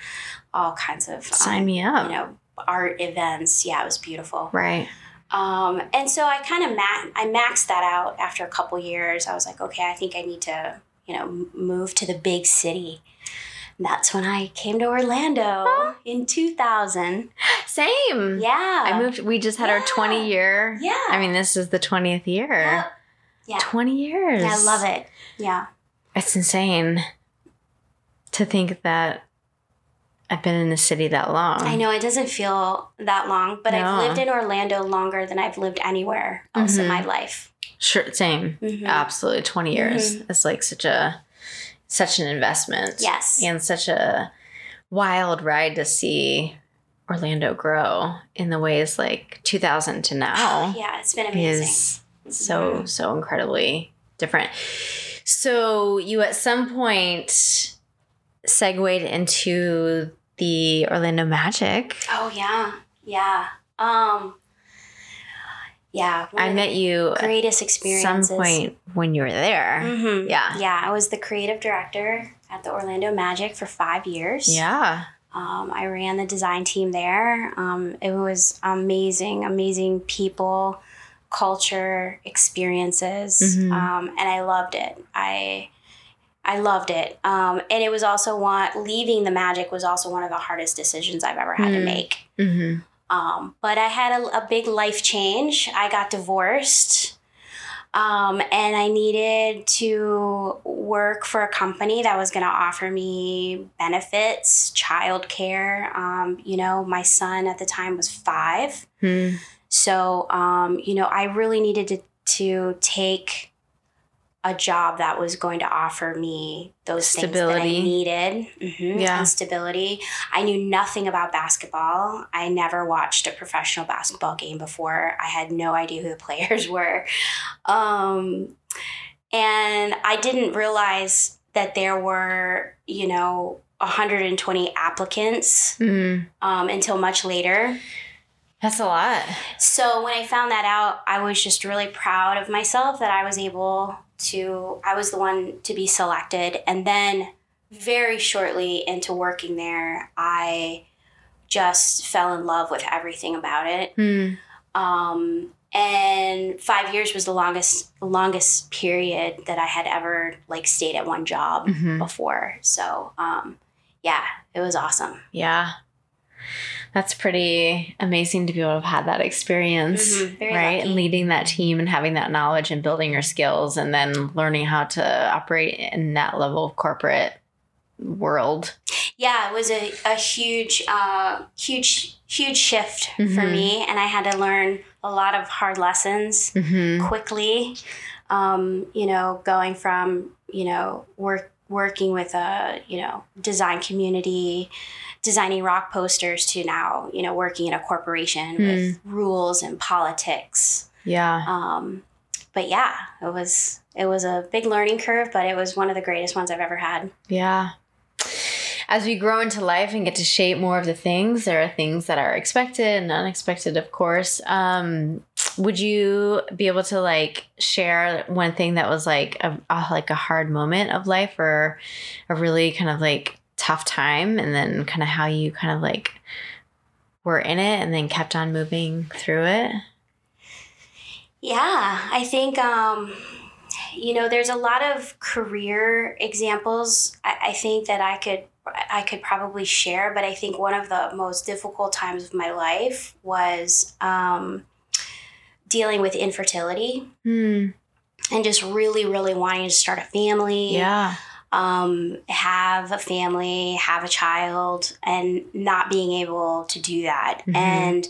all kinds of Sign um, me up. you know art events. Yeah, it was beautiful. Right. Um, and so I kind of ma- I maxed that out after a couple years. I was like, okay, I think I need to you know m- move to the big city. And that's when I came to Orlando Huh? in 2000. Same. Yeah. I moved. We just had our twenty year. Yeah. I mean, this is the twentieth year. Yep. Yeah. Twenty years. Yeah, I love it. Yeah. It's insane to think that I've been in the city that long. I know it doesn't feel that long, but No. I've lived in Orlando longer than I've lived anywhere else in Mhm. my life. Sure. Same. Mhm. Absolutely. 20 years. Mm-hmm. It's like such a such an investment. Yes. And such a wild ride to see Orlando grow in the ways like 2000 to now [SIGHS] yeah, it's been amazing. is so so incredibly different. So you at some point segued into the Orlando Magic. Oh yeah, yeah. Um, yeah. I met you at greatest some point when you were there. Mhm. Yeah. Yeah, I was the creative director at the Orlando Magic for five years. Yeah. Um, I ran the design team there. Um, it was amazing, amazing people, culture, experiences, Mhm. um, and I loved it. I I loved it, um, and it was also one leaving the magic was also one of the hardest decisions I've ever had to Mm. make. hmm Um, but I had a, a big life change. I got divorced. Um, and I needed to work for a company that was going to offer me benefits, childcare. Um, you know, my son at the time was five. Hmm. So, um, you know, I really needed to, to take a job that was going to offer me those things that I Stability. needed hmm Yeah. and stability. I knew nothing about basketball. I never watched a professional basketball game before. I had no idea who the [LAUGHS] players were. Um, and I didn't realize that there were, you know, 120 applicants Hmm. um, until much later. That's a lot. So when I found that out, I was just really proud of myself that I was able to, I was the one to be selected. And then very shortly into working there, I just fell in love with everything about it. Hmm. Um, and five years was the longest longest period that I had ever like stayed at one job Mhm. before. So um, yeah, it was awesome. Yeah. That's pretty amazing to be able to have had that experience, Mhm, right? lucky. And leading that team and having that knowledge and building your skills and then learning how to operate in that level of corporate world. yeah, it was a, a huge, uh, huge, huge shift for Mhm. me. And I had to learn a lot of hard lessons Mm-hmm. quickly. Um, you know, going from, you know, work, working with a, you know, design community, designing rock posters to now, you know, working in a corporation with rules and politics. Yeah. Um, but yeah, it was, it was a big learning curve, but it was one of the greatest ones I've ever had. Yeah. As we grow into life and get to shape more of the things, there are things that are expected and unexpected, of course. Um, would you be able to like share one thing that was like a, a like a hard moment of life or a really kind of like tough time, and then kind of how you kind of like were in it and then kept on moving through it? Yeah, I think um, you know there's a lot of career examples. I, I think that I could I could probably share, but I think one of the most difficult times of my life was um, dealing with infertility Hmm. and just really, really wanting to start a family. Yeah. Um, have a family, have a child, and not being able to do that. Mhm. And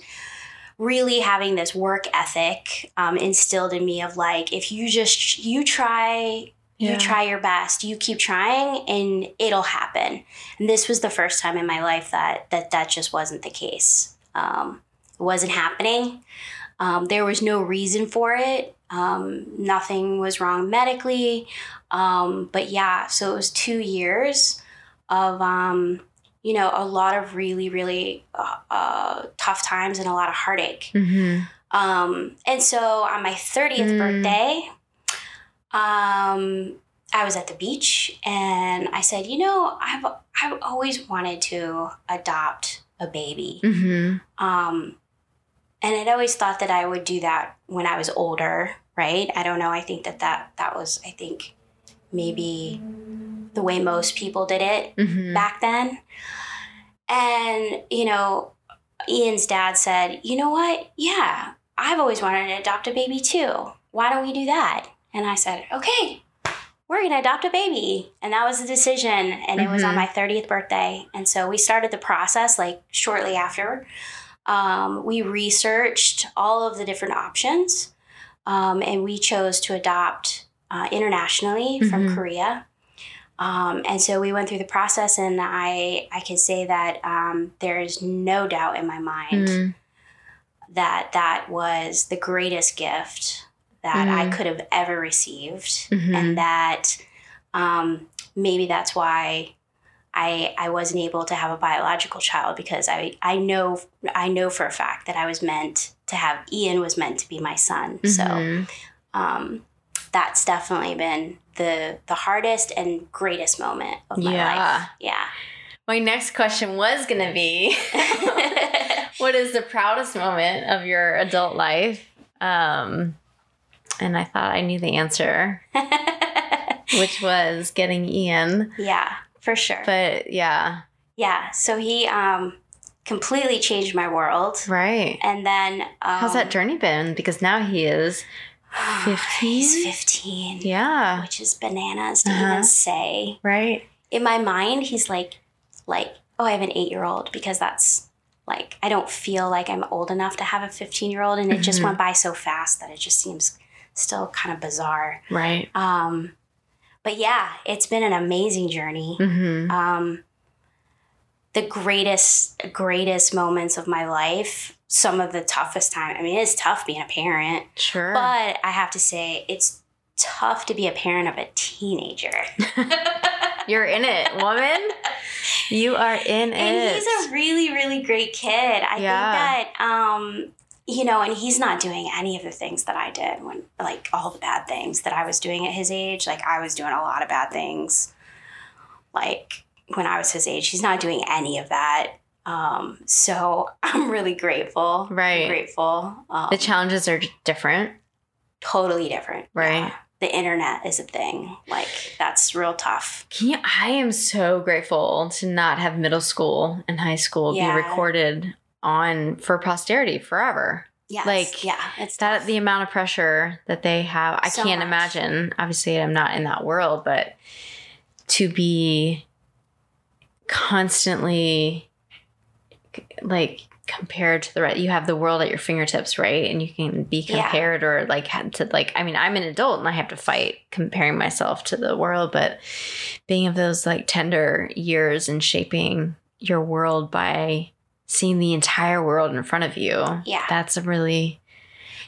really having this work ethic um, instilled in me of like, if you just, you try, Yeah. you try your best, you keep trying and it'll happen. And this was the first time in my life that that, that just wasn't the case. Um, it wasn't happening. Um, there was no reason for it. Um, nothing was wrong medically. Um, but yeah, so it was two years of, um, you know, a lot of really, really uh, uh, tough times and a lot of heartache. Mm-hmm. Um, and so on my 30th Mm. birthday, um, I was at the beach and I said, you know, I've, I've always wanted to adopt a baby. Mm-hmm. Um, and I'd always thought that I would do that when I was older, right? I don't know. I think that that, that was, I think, maybe the way most people did it Mm-hmm. back then. And, you know, Ian's dad said, you know what? Yeah, I've always wanted to adopt a baby too. Why don't we do that? And I said, okay, we're going to adopt a baby. And that was the decision. And it was on Mhm. my 30th birthday. And so we started the process like shortly after. Um, we researched all of the different options um, and we chose to adopt uh, internationally from Mhm. Korea. Um, and so we went through the process, and I I can say that um, there is no doubt in my mind Mm. that that was the greatest gift that I Mm. could have ever received, Mhm. and that um, maybe that's why I I wasn't able to have a biological child because I I know I know for a fact that I was meant to have Ian was meant to be my son. So Mhm. um, that's definitely been the the hardest and greatest moment of my Yeah. life. Yeah. My next question was going to be [LAUGHS] what is the proudest moment of your adult life? Um, and I thought I knew the answer, [LAUGHS] which was getting Ian. yeah, for sure. But yeah. yeah. So he um completely changed my world. Right. And then um, How's that journey been? Because now he is 15? [SIGHS] He's 15. Yeah. Which is bananas to Uh-huh. even say. Right. In my mind, he's like, like, oh, I have an eight year old because that's like I don't feel like I'm old enough to have a 15 year old, and it just Mhm. went by so fast that it just seems still kind of bizarre. Right. Um, but yeah, it's been an amazing journey. Mm-hmm. Um, the greatest, greatest moments of my life. Some of the toughest time. I mean, it's tough being a parent, Sure. but I have to say, it's tough to be a parent of a teenager. [LAUGHS] You're in it, woman. You are in and it. And he's a really, really great kid. I Yeah. think that, um, you know, and he's not doing any of the things that I did when, like, all the bad things that I was doing at his age. Like, I was doing a lot of bad things. Like, when I was his age, he's not doing any of that. Um, so [LAUGHS] I'm really grateful. Right. Grateful. Um, the challenges are different. totally different. Right. Yeah. The internet is a thing. Like, that's real tough. Can you, I am so grateful to not have middle school and high school Yeah. be recorded on for posterity forever. Yes. Like, yeah, it's That tough. the amount of pressure that they have, I So can't much. imagine. Obviously, I'm not in that world, but to be constantly like compared to the right, you have the world at your fingertips, right? And you can be Yeah. compared or like had to like. I mean, I'm an adult and I have to fight comparing myself to the world, but being of those like tender years and shaping your world by seeing the entire world in front of you. Yeah. That's a really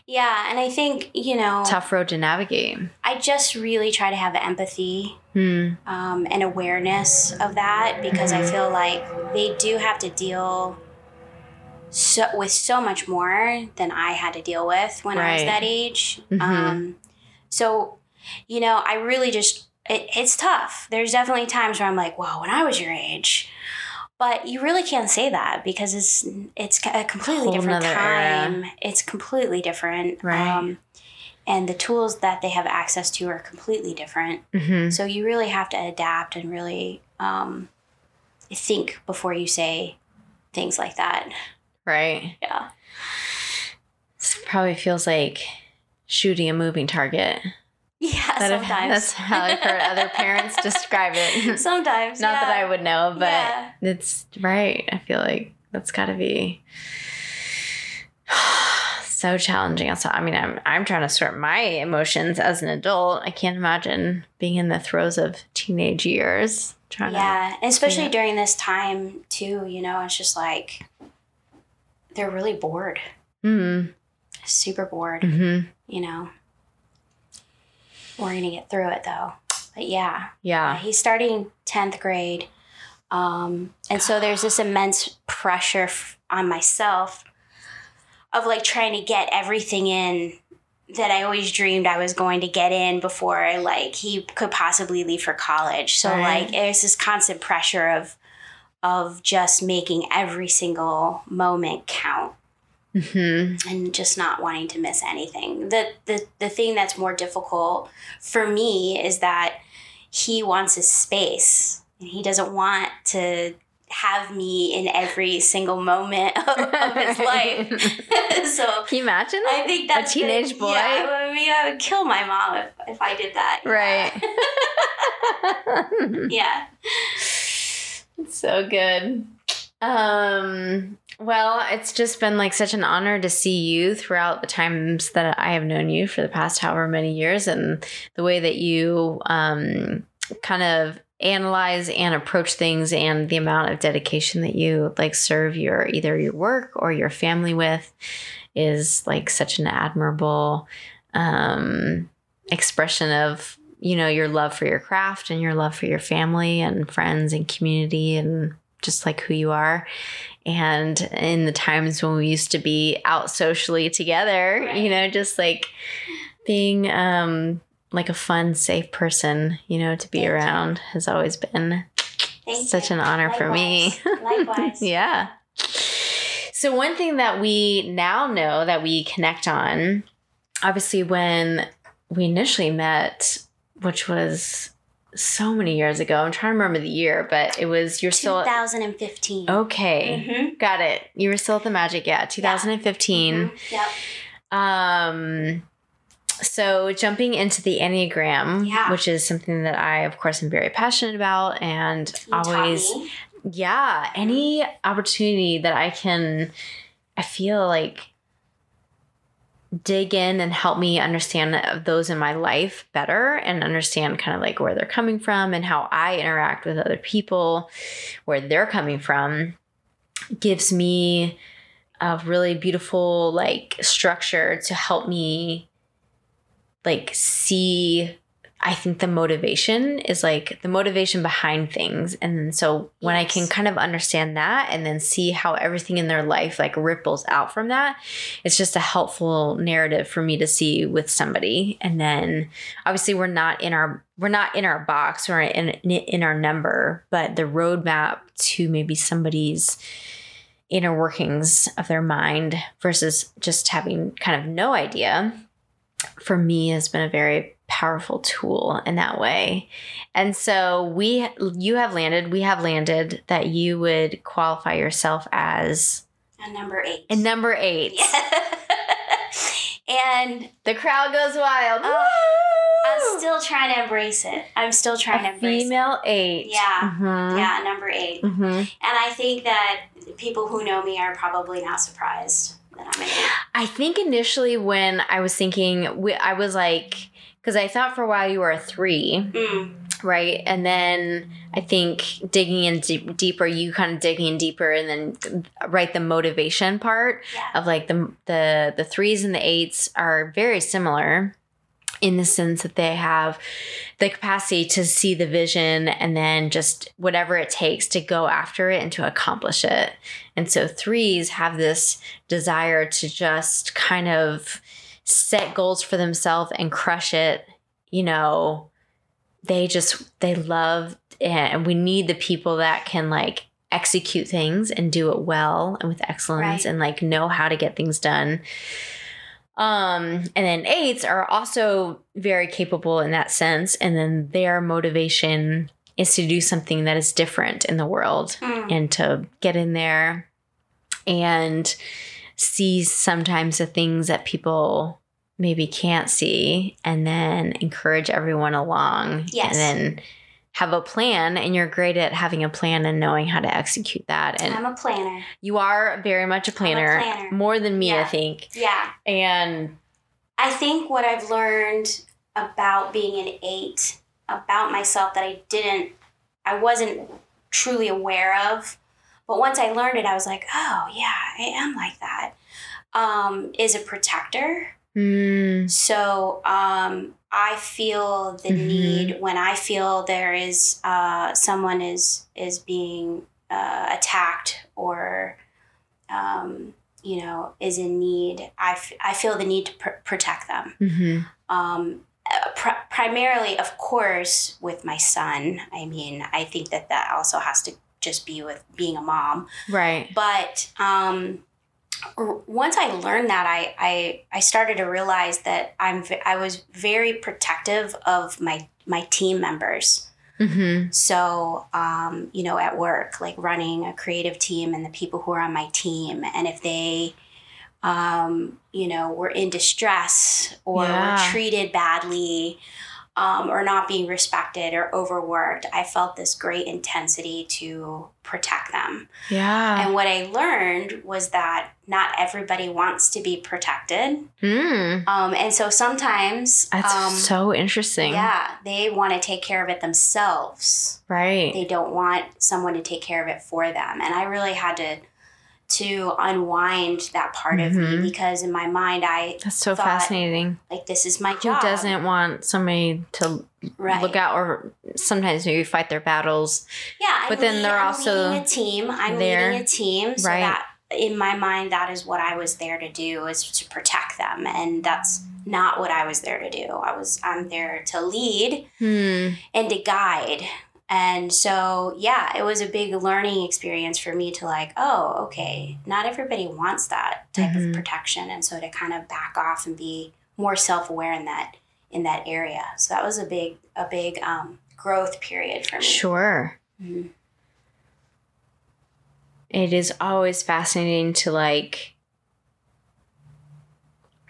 yeah, and I think, you know, tough road to navigate. I just really try to have empathy Hmm. um, and awareness of that because I Mhm. feel like they do have to deal so with so much more than I had to deal with when I was that age. Mhm. Um, so, you know, I really just it, it's tough. There's definitely times where I'm like, "Wow, when I was your age." But you really can't say that because it's it's a completely Whole different nother era. time. It's completely different. Right. Um, and the tools that they have access to are completely different. hmm So you really have to adapt and really um, think before you say things like that. Right. Yeah. This probably feels like shooting a moving target. Yeah, That [LAUGHS] sometimes. that's how I've heard other parents [LAUGHS] describe it. [LAUGHS] sometimes. Not that. I would know, but Yeah. it's right. I feel like that's got to be [SIGHS] so challenging. Also, I mean, I'm I'm trying to sort my emotions as an adult. I can't imagine being in the throes of teenage years. Trying Yeah, and especially during this time too. You know, it's just like they're really bored. Mm, super bored. hmm You know, we're gonna get through it though. But yeah, Yeah. he's starting tenth grade, um, and so there's this immense pressure f- on myself of like trying to get everything in that I always dreamed I was going to get in before like he could possibly leave for college. So Right. like there's this constant pressure of of just making every single moment count hmm and just not wanting to miss anything. The the the thing that's more difficult for me is that he wants his space and he doesn't want to have me in every single moment of, [LAUGHS] of his [LAUGHS] life. [LAUGHS] so Can you imagine? I think that's a teenage boy? Yeah, I mean, I would kill my mom if, if I did that. Right. Yeah. It's so good. Um well, it's just been like such an honor to see you throughout the times that I have known you for the past however many years and the way that you um kind of analyze and approach things and the amount of dedication that you like serve your either your work or your family with is like such an admirable um expression of you know your love for your craft and your love for your family and friends and community and just like who you are and in the times when we used to be out socially together Right. you know just like being um like a fun safe person you know to be Thank you. around has always been Thank such you. an honor for me Likewise. Likewise. [LAUGHS] yeah. So one thing that we now know that we connect on, obviously when we initially met, which was so many years ago. I'm trying to remember the year, but it was you're still 2015. okay. Mhm. Got it. You were still at the Magic, yeah, 2015. Mhm. Yep. Um, so jumping into the Enneagram, Yeah. which is something that I, of course, am very passionate about, and You always, yeah, any opportunity that I can, I feel like dig in and help me understand those in my life better and understand kind of like where they're coming from and how I interact with other people, where they're coming from, gives me a really beautiful like structure to help me like see I think the motivation is like the motivation behind things. And so when I can kind of understand that and then see how everything in their life like ripples out from that, it's just a helpful narrative for me to see with somebody. And then obviously we're not in our we're not in our box or in in our number, but the roadmap to maybe somebody's inner workings of their mind versus just having kind of no idea for me has been a very powerful tool in that way. And so we you have landed, we have landed that you would qualify yourself as And number eight. a number 8. [LAUGHS] and The crowd goes wild. Oh, I'm still trying to embrace it. I'm still trying to a embrace female 8. Yeah. Mhm. Yeah, number 8 Mhm. And I think that people who know me are probably not surprised that I'm an eight. I think initially when I was thinking, I was like, because I thought for a while you were a three, Mm, right? And then I think digging in deep, deeper, you kind of digging in deeper, and then right the motivation part yeah. of like the the the threes and the eights are very similar in the sense that they have the capacity to see the vision and then just whatever it takes to go after it and to accomplish it. And so threes have this desire to just kind of set goals for themselves and crush it, you know, they just they love and we need the people that can like execute things and do it well and with excellence Right. and like know how to get things done. Um, and then eights are also very capable in that sense. And then their motivation is to do something that is different in the world Mm, and to get in there and see sometimes the things that people maybe can't see and then encourage everyone along Yes. and then have a plan and you're great at having a plan and knowing how to execute that and I'm a planner. you are very much a planner, planner. more than me i think Yeah. and I think what I've learned about being an eight, about myself that I didn't, I wasn't truly aware of. But once I learned it, I was like, oh, yeah, I am like that. Um, is a protector. mm, So um, I feel the Mhm. need when I feel there is uh, someone is is being uh, attacked or um, you know is in need. I, f- I feel the need to pr- protect them. mhm. Um, uh, pr- primarily, of course, with my son. I mean, I think that that also has to just be with being a mom right but um, once I learned that, I, I I started to realize that I'm I was very protective of my my team members. hmm So um, you know, at work, like running a creative team and the people who are on my team, and if they um, you know were in distress or Yeah. were treated badly. Um, or not being respected or overworked, I felt this great intensity to protect them. yeah And what I learned was that not everybody wants to be protected. mm, Um, and so sometimes, that's um, so interesting yeah, they want to take care of it themselves. right They don't want someone to take care of it for them. And I really had to to unwind that part of Mhm. me because in my mind I that's so thought, fascinating like this is my job. who doesn't want somebody to right. look out or sometimes maybe fight their battles Yeah, But then lead- they're I'm also leading a team. I'm there, leading a team, so right. that in my mind, that is what I was there to do is to protect them, and that's not what I was there to do. I was I'm there to lead hmm and to guide. And so, yeah, it was a big learning experience for me to like, oh, okay, not everybody wants that type Mhm. of protection, and so to kind of back off and be more self aware in that in that area. So that was a big a big um, growth period for me. Sure. Mhm. It is always fascinating to like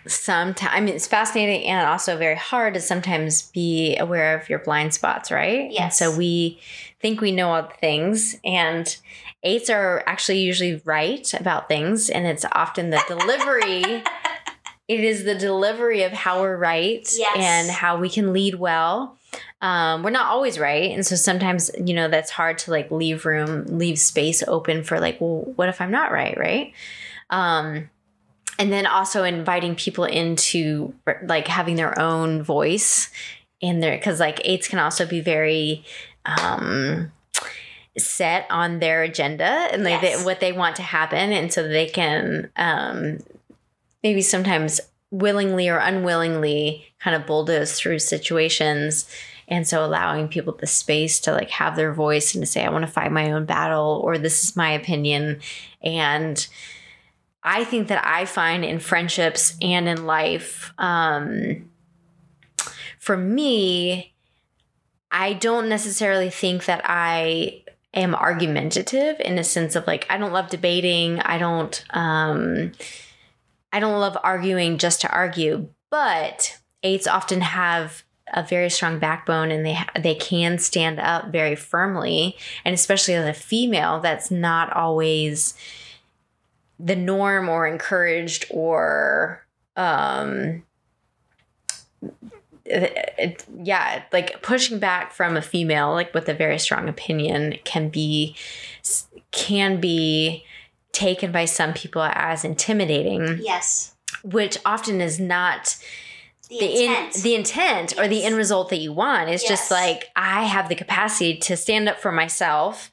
sometimes I mean it's fascinating and also very hard to sometimes be aware of your blind spots, right? And so we think we know all the things and eights are actually usually right about things and it's often the delivery [LAUGHS] it is the delivery of how we're right Yes. and how we can lead well um, we're not always right and so sometimes you know that's hard to like leave room leave space open for like well what if i'm not right right um, and then also inviting people into like having their own voice in there because like eights can also be very um set on their agenda and like Yes. they, what they want to happen. And so they can um maybe sometimes willingly or unwillingly kind of bulldoze through situations. And so allowing people the space to like have their voice and to say i want to fight my own battle or this is my opinion. And i think that i find in friendships and in life um for me i don't necessarily think that i am argumentative in a sense of like I don't love debating. I don't um I don't love arguing just to argue, but eights often have a very strong backbone and they they can stand up very firmly and especially as a female that's not always the norm or encouraged or um it, it- yeah, like pushing back from a female, like with a very strong opinion, can be can be taken by some people as intimidating, Yes. which often is not The, the intent. in, the intent or the end result that you want. It's just like I have the capacity to stand up for myself,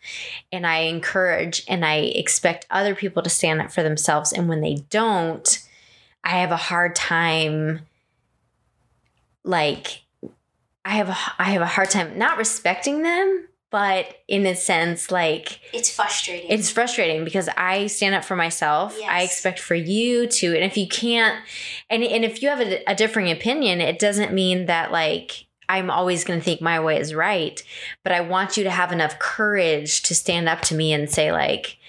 and I encourage and I expect other people to stand up for themselves. And when they don't, I have a hard time. Like, I have a I have a hard time not respecting them, but in a sense, like it's frustrating. it's frustrating because I stand up for myself. I expect for you to, and if you can't, and and if you have a, a differing opinion, it doesn't mean that like I'm always going to think my way is right. But I want you to have enough courage to stand up to me and say like,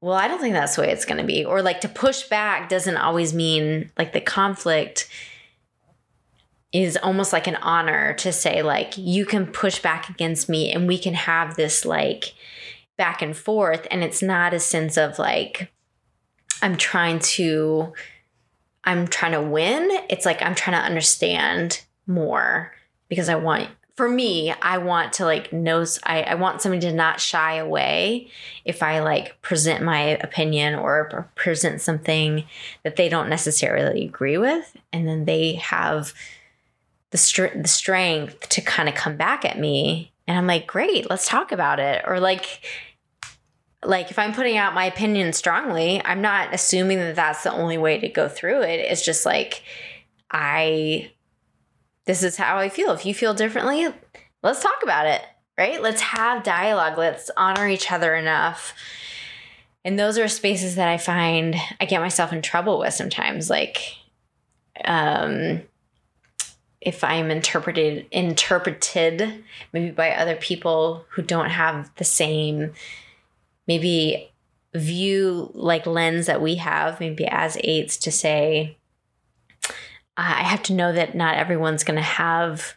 well, I don't think that's the way it's going to be, or like to push back doesn't always mean like the conflict is almost like an honor to say like you can push back against me and we can have this like back and forth. And it's not a sense of like i'm trying to i'm trying to win. It's like i'm trying to understand more because i want for me i want to like know i, I want somebody to not shy away if i like present my opinion or present something that they don't necessarily agree with. And then they have the, str- the strength to kind of come back at me. And i'm like great let's talk about it. Or like like if i'm putting out my opinion strongly i'm not assuming that that's the only way to go through it. It's just like i this is how i feel. If you feel differently let's talk about it right? Let's have dialogue. Let's honor each other enough. And those are spaces that i find i get myself in trouble with sometimes. Like um if I'm interpreted interpreted maybe by other people who don't have the same maybe view like lens that we have maybe as eights to say I have to know that not everyone's going to have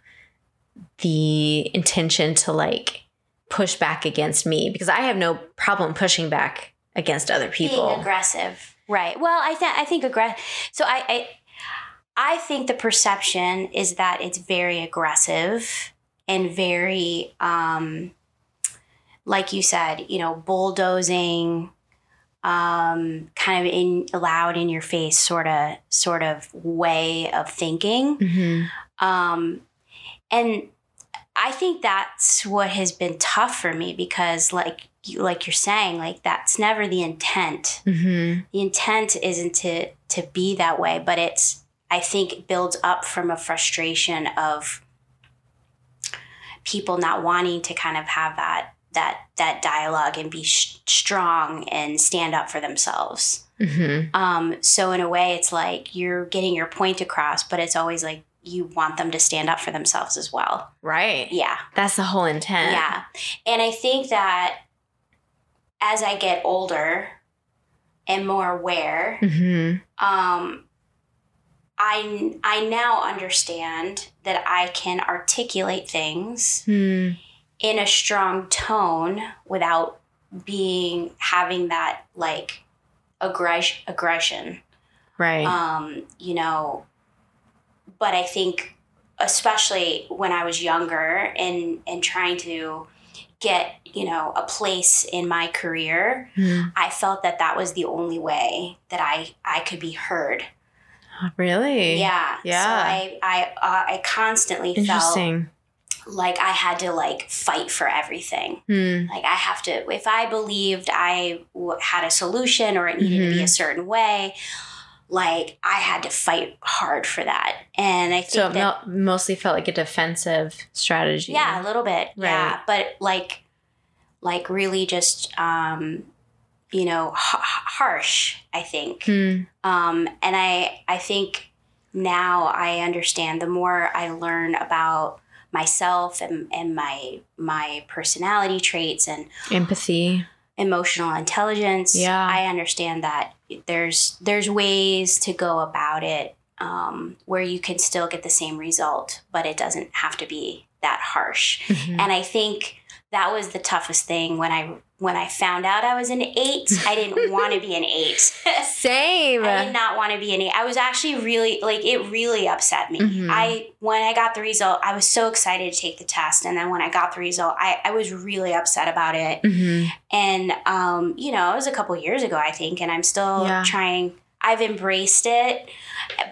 the intention to like push back against me because I have no problem pushing back against other people. being aggressive right well i think i think aggressive so I, I i think the perception is that it's very aggressive and very um like you said you know bulldozing um kind of in loud in your face sort of sort of way of thinking Mhm. um and i think that's what has been tough for me because like you like you're saying like that's never the intent Mhm. the intent isn't to to be that way but it's i think builds up from a frustration of people not wanting to kind of have that that that dialogue and be sh- strong and stand up for themselves Mhm. um, so in a way, it's like you're getting your point across, but it's always like you want them to stand up for themselves as well. Right. Yeah. That's the whole intent. Yeah. And I think that as I get older and more aware, Mm-hmm. um, I, I now understand that I can articulate things Hmm. in a strong tone without being having that like aggression aggression Right. um you know but i think especially when i was younger and and trying to get you know a place in my career Hmm. i felt that that was the only way that i i could be heard [GASPS] Really? yeah Yeah. so i i uh, i constantly felt like i had to like fight for everything Hmm. like i have to if i believed i w- had a solution or it needed to be a certain way like i had to fight hard for that and i think So it that mo- mostly felt like a defensive strategy. yeah a little bit yeah but like like really just um you know h- harsh i think Hmm. um and i i think now i understand the more i learn about myself and, and my my personality traits and Empathy. emotional intelligence Yeah. i understand that there's there's ways to go about it um, where you can still get the same result but it doesn't have to be that harsh Mhm. and i think that was the toughest thing when i when i found out i was an eight i didn't [LAUGHS] want to be an eight [LAUGHS] Same. I did not want to be an eight. I was actually really like it really upset me. Mhm. I when I got the result, I was so excited to take the test, and then when I got the result, I, I was really upset about it. Mhm. And um, you know, it was a couple years ago, I think, and I'm still Yeah. trying. I've embraced it,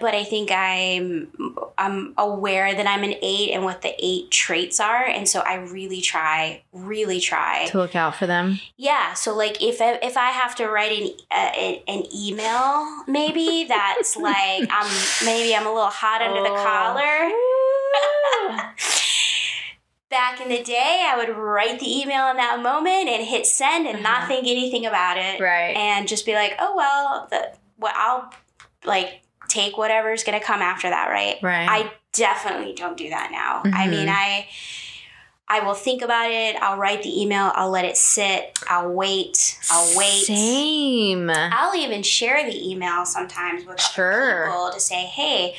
but I think I'm I'm aware that I'm an eight and what the eight traits are, and so I really try, really try. To look out for them. Yeah, so like if I, if I have to write an uh, an email, maybe that's [LAUGHS] like I'm maybe I'm a little hot under the Oh. collar. [LAUGHS] Back in the day, I would write the email in that moment and hit send and not Uh-huh. think anything about it, Right. and just be like, oh well, the well I'll like take whatever's gonna come after that, right? Right. I definitely don't do that now. I Mhm. mean, I I will think about it. I'll write the email. I'll let it sit. I'll wait. I'll wait. Same. I'll even share the email sometimes with other Sure. people to say, "Hey,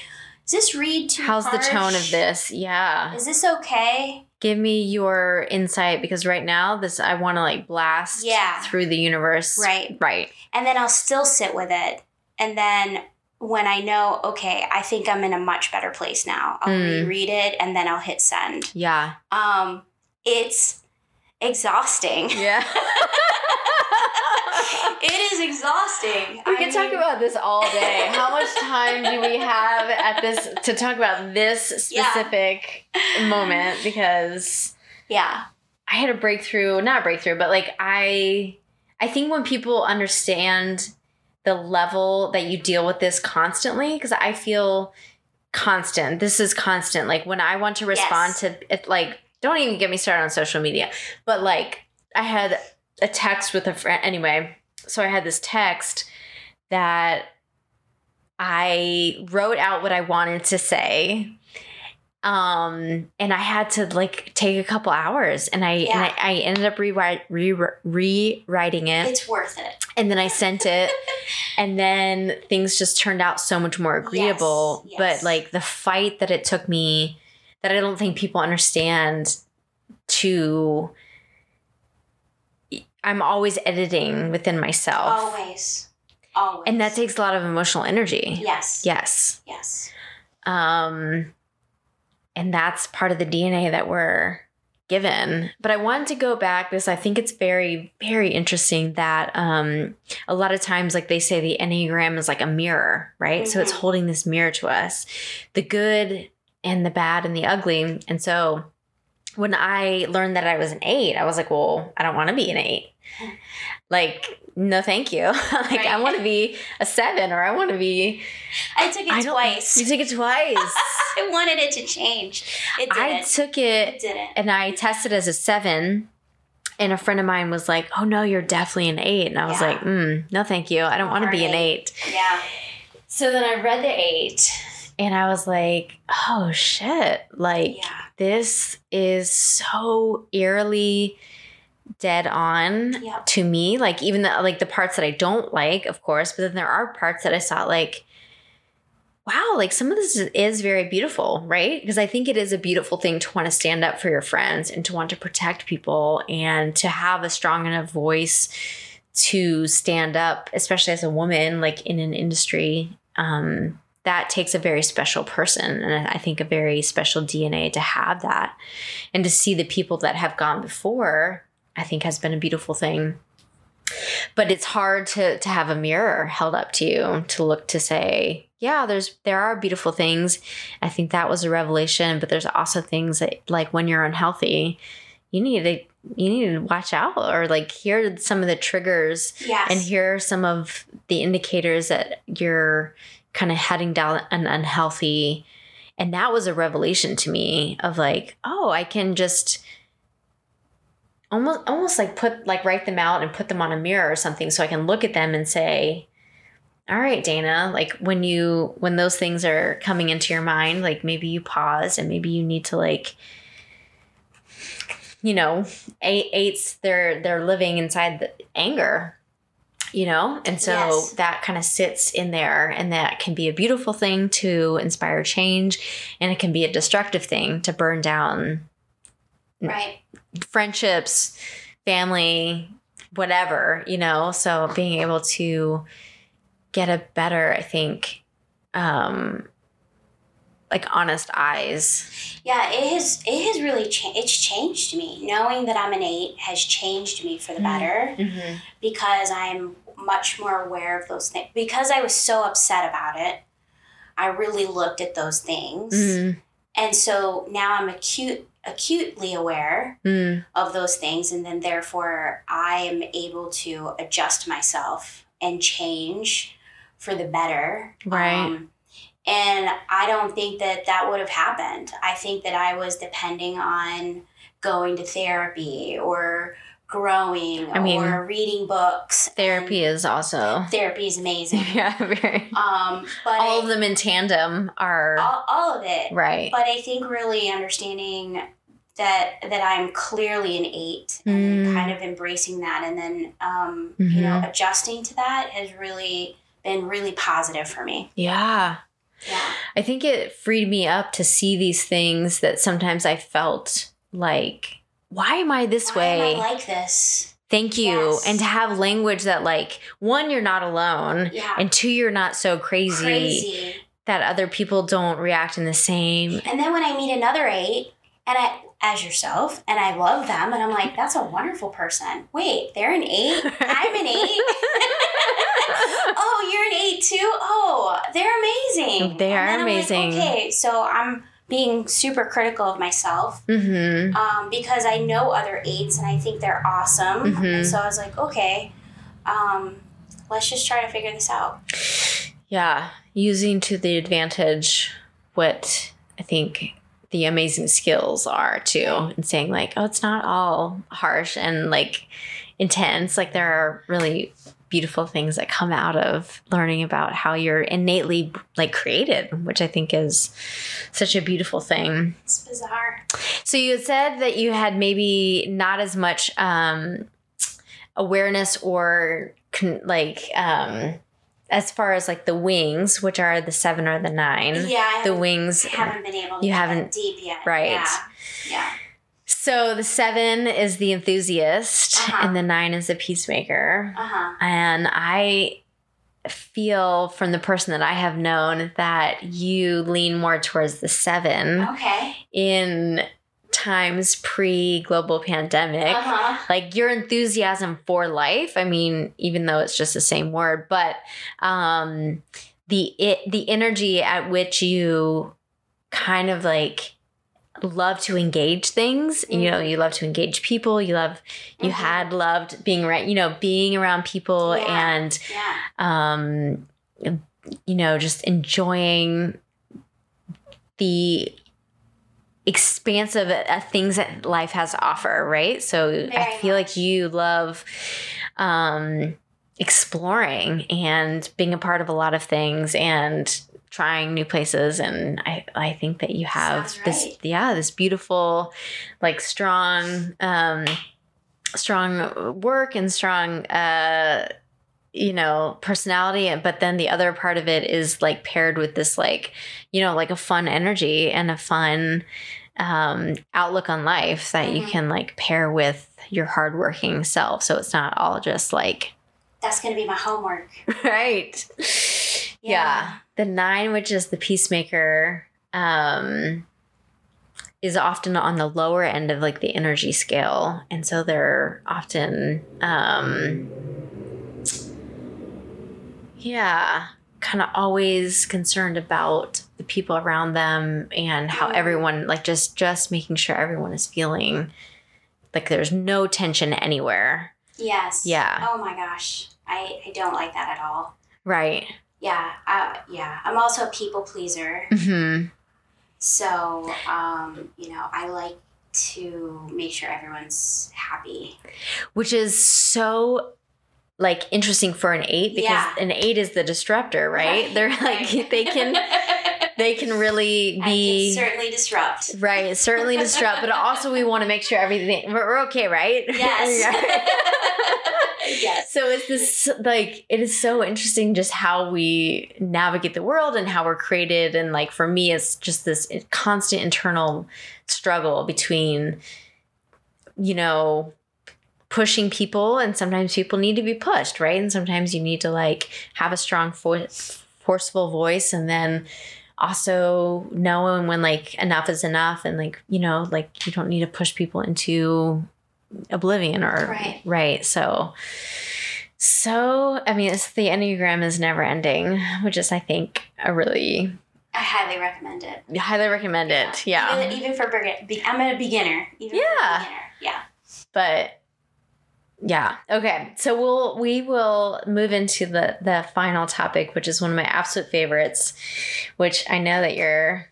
does this read too How's the tone of this? Yeah. Is this okay?" Give me your insight because right now this I want to like blast Yeah. through the universe. Right. Right. And then I'll still sit with it. And then when I know, okay, I think I'm in a much better place now, I'll Mm. reread it and then I'll hit send. Yeah. Um, it's exhausting. [LAUGHS] Yeah. [LAUGHS] it is exhausting. We I could talk about this all day. [LAUGHS] How much time do we have at this to talk about this Yeah. specific moment? Because Yeah. I had a breakthrough, not a breakthrough, but like I I think when people understand the level that you deal with this constantly, because I feel constant. This is constant. Like when I want to respond Yes. to it, like don't even get me started on social media. But like I had a text with a friend anyway. So I had this text that I wrote out what I wanted to say. Um, and I had to like take a couple hours and I and Yeah. I, I ended up rewrite, re- rewriting it It's worth it. and then I sent it, [LAUGHS] and then things just turned out so much more agreeable. Yes, But like the fight that it took me, that I don't think people understand. To, I'm always editing within myself, Always. Always. and that takes a lot of emotional energy. Yes. Yes, Yes. um, and that's part of the DNA that we're given. But I wanted to go back because I think it's very, very interesting that um, a lot of times, like they say, the Enneagram is like a mirror, right? So it's Mhm. holding this mirror to us the good and the bad and the ugly. And so when I learned that I was an eight, I was like, well, I don't want to be an eight. Like, no, thank you. [LAUGHS] like, I want to be a seven or I want to be. I took it I twice. You took it twice. [LAUGHS] I wanted it to change. It I didn't. took it it didn't. and I tested as a seven. And a friend of mine was like, "Oh no, you're definitely an eight. And I was Yeah. like, mm, "No, thank you. I don't want to be an Hard eight. Yeah. So then I read the eight, and I was like, oh shit, like Yeah. this is so eerily dead on to me. Like even the like the parts that I don't like, of course, but then there are parts that I saw like, wow, like some of this is, is very beautiful, right? Because I think it is a beautiful thing to want to stand up for your friends and to want to protect people and to have a strong enough voice to stand up, especially as a woman, like in an industry. Um, that takes a very special person and I think a very special DNA to have that. And to see the people that have gone before, I think has been a beautiful thing. But it's hard to to have a mirror held up to you to look to say, yeah, there's there are beautiful things. I think that was a revelation, but there's also things that like when you're unhealthy, you need to you need to watch out or like hear some of the triggers Yes. and here are some of the indicators that you're kind of heading down an unhealthy and that was a revelation to me of like oh i can just almost almost like put like write them out and put them on a mirror or something so i can look at them and say all right dana like when you when those things are coming into your mind like maybe you pause and maybe you need to like you know eight eights they're they're living inside the anger you know and so Yes. that kind of sits in there and that can be a beautiful thing to inspire change and it can be a destructive thing to burn down right. Friendships family whatever you know so being able to get a better i think um like honest eyes Yeah, it has it has really cha- it's changed me. Knowing that I'm an eight has changed me for the Mm. better mm-hmm. because I'm much more aware of those things. Because I was so upset about it, I really looked at those things, Mm-hmm. and so now I'm acute acutely aware Mm. of those things, and then therefore I am able to adjust myself and change for the better. Right. Um, and I don't think that that would have happened. I think that I was depending on going to therapy or growing I mean, or reading books. therapy is also therapy is amazing. [LAUGHS] yeah very Um, but all I- of them in tandem are all, all of it. right But I think really understanding that that I'm clearly an eight and Mm. kind of embracing that and then um, you know Mhm. adjusting to that has really been really positive for me. yeah Yeah. I think it freed me up to see these things that sometimes I felt like, why am I this Why way? am I like this? Thank you. Yes. And to have language that, like, one, you're not alone, Yeah. and two, you're not so crazy, Crazy. that other people don't react in the same. And then when I meet another eight, and I, as yourself, and I love them, and I'm like, that's a wonderful person. Wait, they're an eight? I'm an eight? [LAUGHS] oh, you're an eight too? Oh, they're amazing. They are I'm like, amazing. okay, so I'm being super critical of myself mm-hmm. um, because I know other eights and I think they're awesome. Mhm. And so I was like, okay, um, let's just try to figure this out. Yeah. Using to the advantage what I think the amazing skills are too, and saying, like, oh, it's not all harsh and like intense. Like, there are really beautiful things that come out of learning about how you're innately like created, which I think is such a beautiful thing. It's bizarre. So you had said that you had maybe not as much um, awareness or con- like um, as far as like the wings, which are the seven or the nine. Yeah, The wings. haven't been able to You haven't- deep yet. right. Yeah. Yeah. So the seven is the enthusiast, Uh-huh. and the nine is the peacemaker. Uh huh. And I feel from the person that I have known that you lean more towards the seven Okay. in times pre global pandemic. Uh huh. like your enthusiasm for life i mean even though it's just the same word but um the it the energy at which you kind of like love to engage things you know you love to engage people you love you Mhm. had loved being right you know being around people Yeah. and Yeah. um you know just enjoying the expansive uh, things that life has to offer right so i feel much. like you love um exploring and being a part of a lot of things and trying new places and I I think that you have Sounds this right. yeah, this beautiful like strong um strong work and strong uh you know personality but then the other part of it is like paired with this like you know like a fun energy and a fun um outlook on life that you Mhm. can like pair with your hardworking self so it's not all just like That's gonna be my homework. [LAUGHS] right yeah. Yeah. the nine which is the peacemaker um is often on the lower end of like the energy scale and so they're often um yeah kind of always concerned about the people around them and how Mhm. everyone like just just making sure everyone is feeling like there's no tension anywhere Yes. Yeah. Oh my gosh. I, I don't like that at all. right Yeah. I, yeah. I'm also a people pleaser. hmm So, um, you know, I like to make sure everyone's happy. which is so like interesting for an eight because Yeah. an eight is the disruptor right, Right, they're like right. [LAUGHS] they can they can really I can be certainly disrupt. right certainly disrupt but also we want to make sure everything we're, we're okay right [LAUGHS] Yes. [LAUGHS] yes. so it's this like it is so interesting just how we navigate the world and how we're created and like for me it's just this constant internal struggle between you know pushing people and sometimes people need to be pushed right and sometimes you need to like have a strong fo- forceful voice and then also knowing when like enough is enough and like you know like you don't need to push people into oblivion or Right. right so so i mean it's the enneagram is never ending which is i think a really I highly recommend it. highly recommend it yeah Even, even for be, I'm a beginner. Even Yeah. For a beginner. Yeah. but yeah okay so we'll we will move into the the final topic which is one of my absolute favorites which i know that you're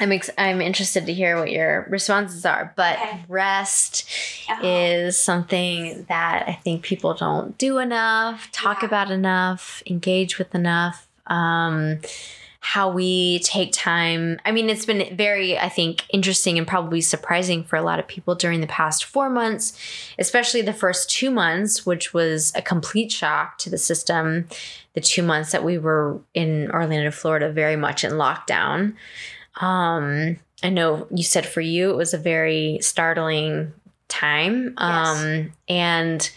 i'm ex- i'm interested to hear what your responses are but Okay. rest Uh-huh. is something that i think people don't do enough talk Yeah. about enough engage with enough um how we take time. I mean, it's been very, I think, interesting and probably surprising for a lot of people during the past four months, especially the first two months, which was a complete shock to the system. The two months that we were in Orlando, Florida, very much in lockdown. Um, I know you said for you it was a very startling time. Um, and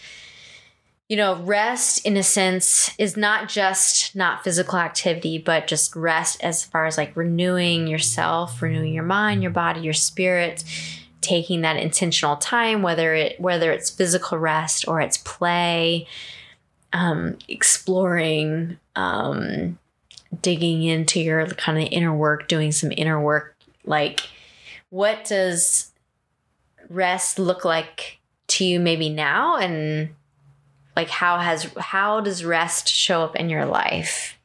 you know, rest in a sense is not just not physical activity, but just rest as far as like renewing yourself, renewing your mind, your body, your spirit, taking that intentional time, whether it whether it's physical rest or it's play, um, exploring, um, digging into your kind of inner work, doing some inner work. Like, what does rest look like to you maybe now and like how has how does rest show up in your life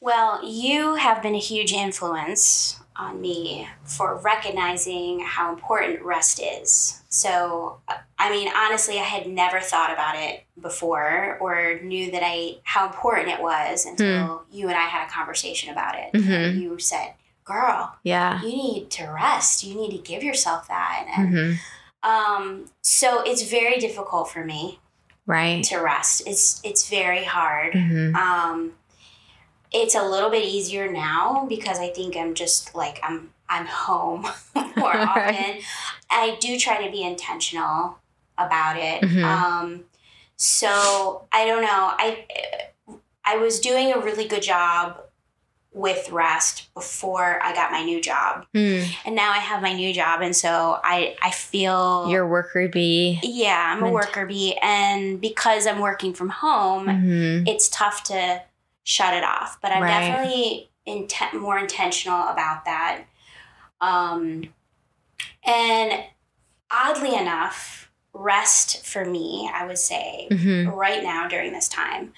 Well, you have been a huge influence on me for recognizing how important rest is. So, I mean, honestly, I had never thought about it before or knew that I how important it was until you and I had a conversation about it. Mhm. You said, "Girl, yeah you need to rest. You need to give yourself that." And hmm um, so it's very difficult for me right to rest. It's it's very hard. hmm Um, it's a little bit easier now because I think I'm just like I'm I'm home [LAUGHS] more [LAUGHS] often. I do try to be intentional about it. Mhm. Um, so I don't know. I I was doing a really good job with rest before I got my new job, Mm. and now I have my new job, and so I I feel your worker bee yeah I'm a worker bee, and because I'm working from home hmm it's tough to shut it off. But I'm Right. definitely intent more intentional about that. Um, and oddly enough, rest for me, I would say, hmm right now during this time,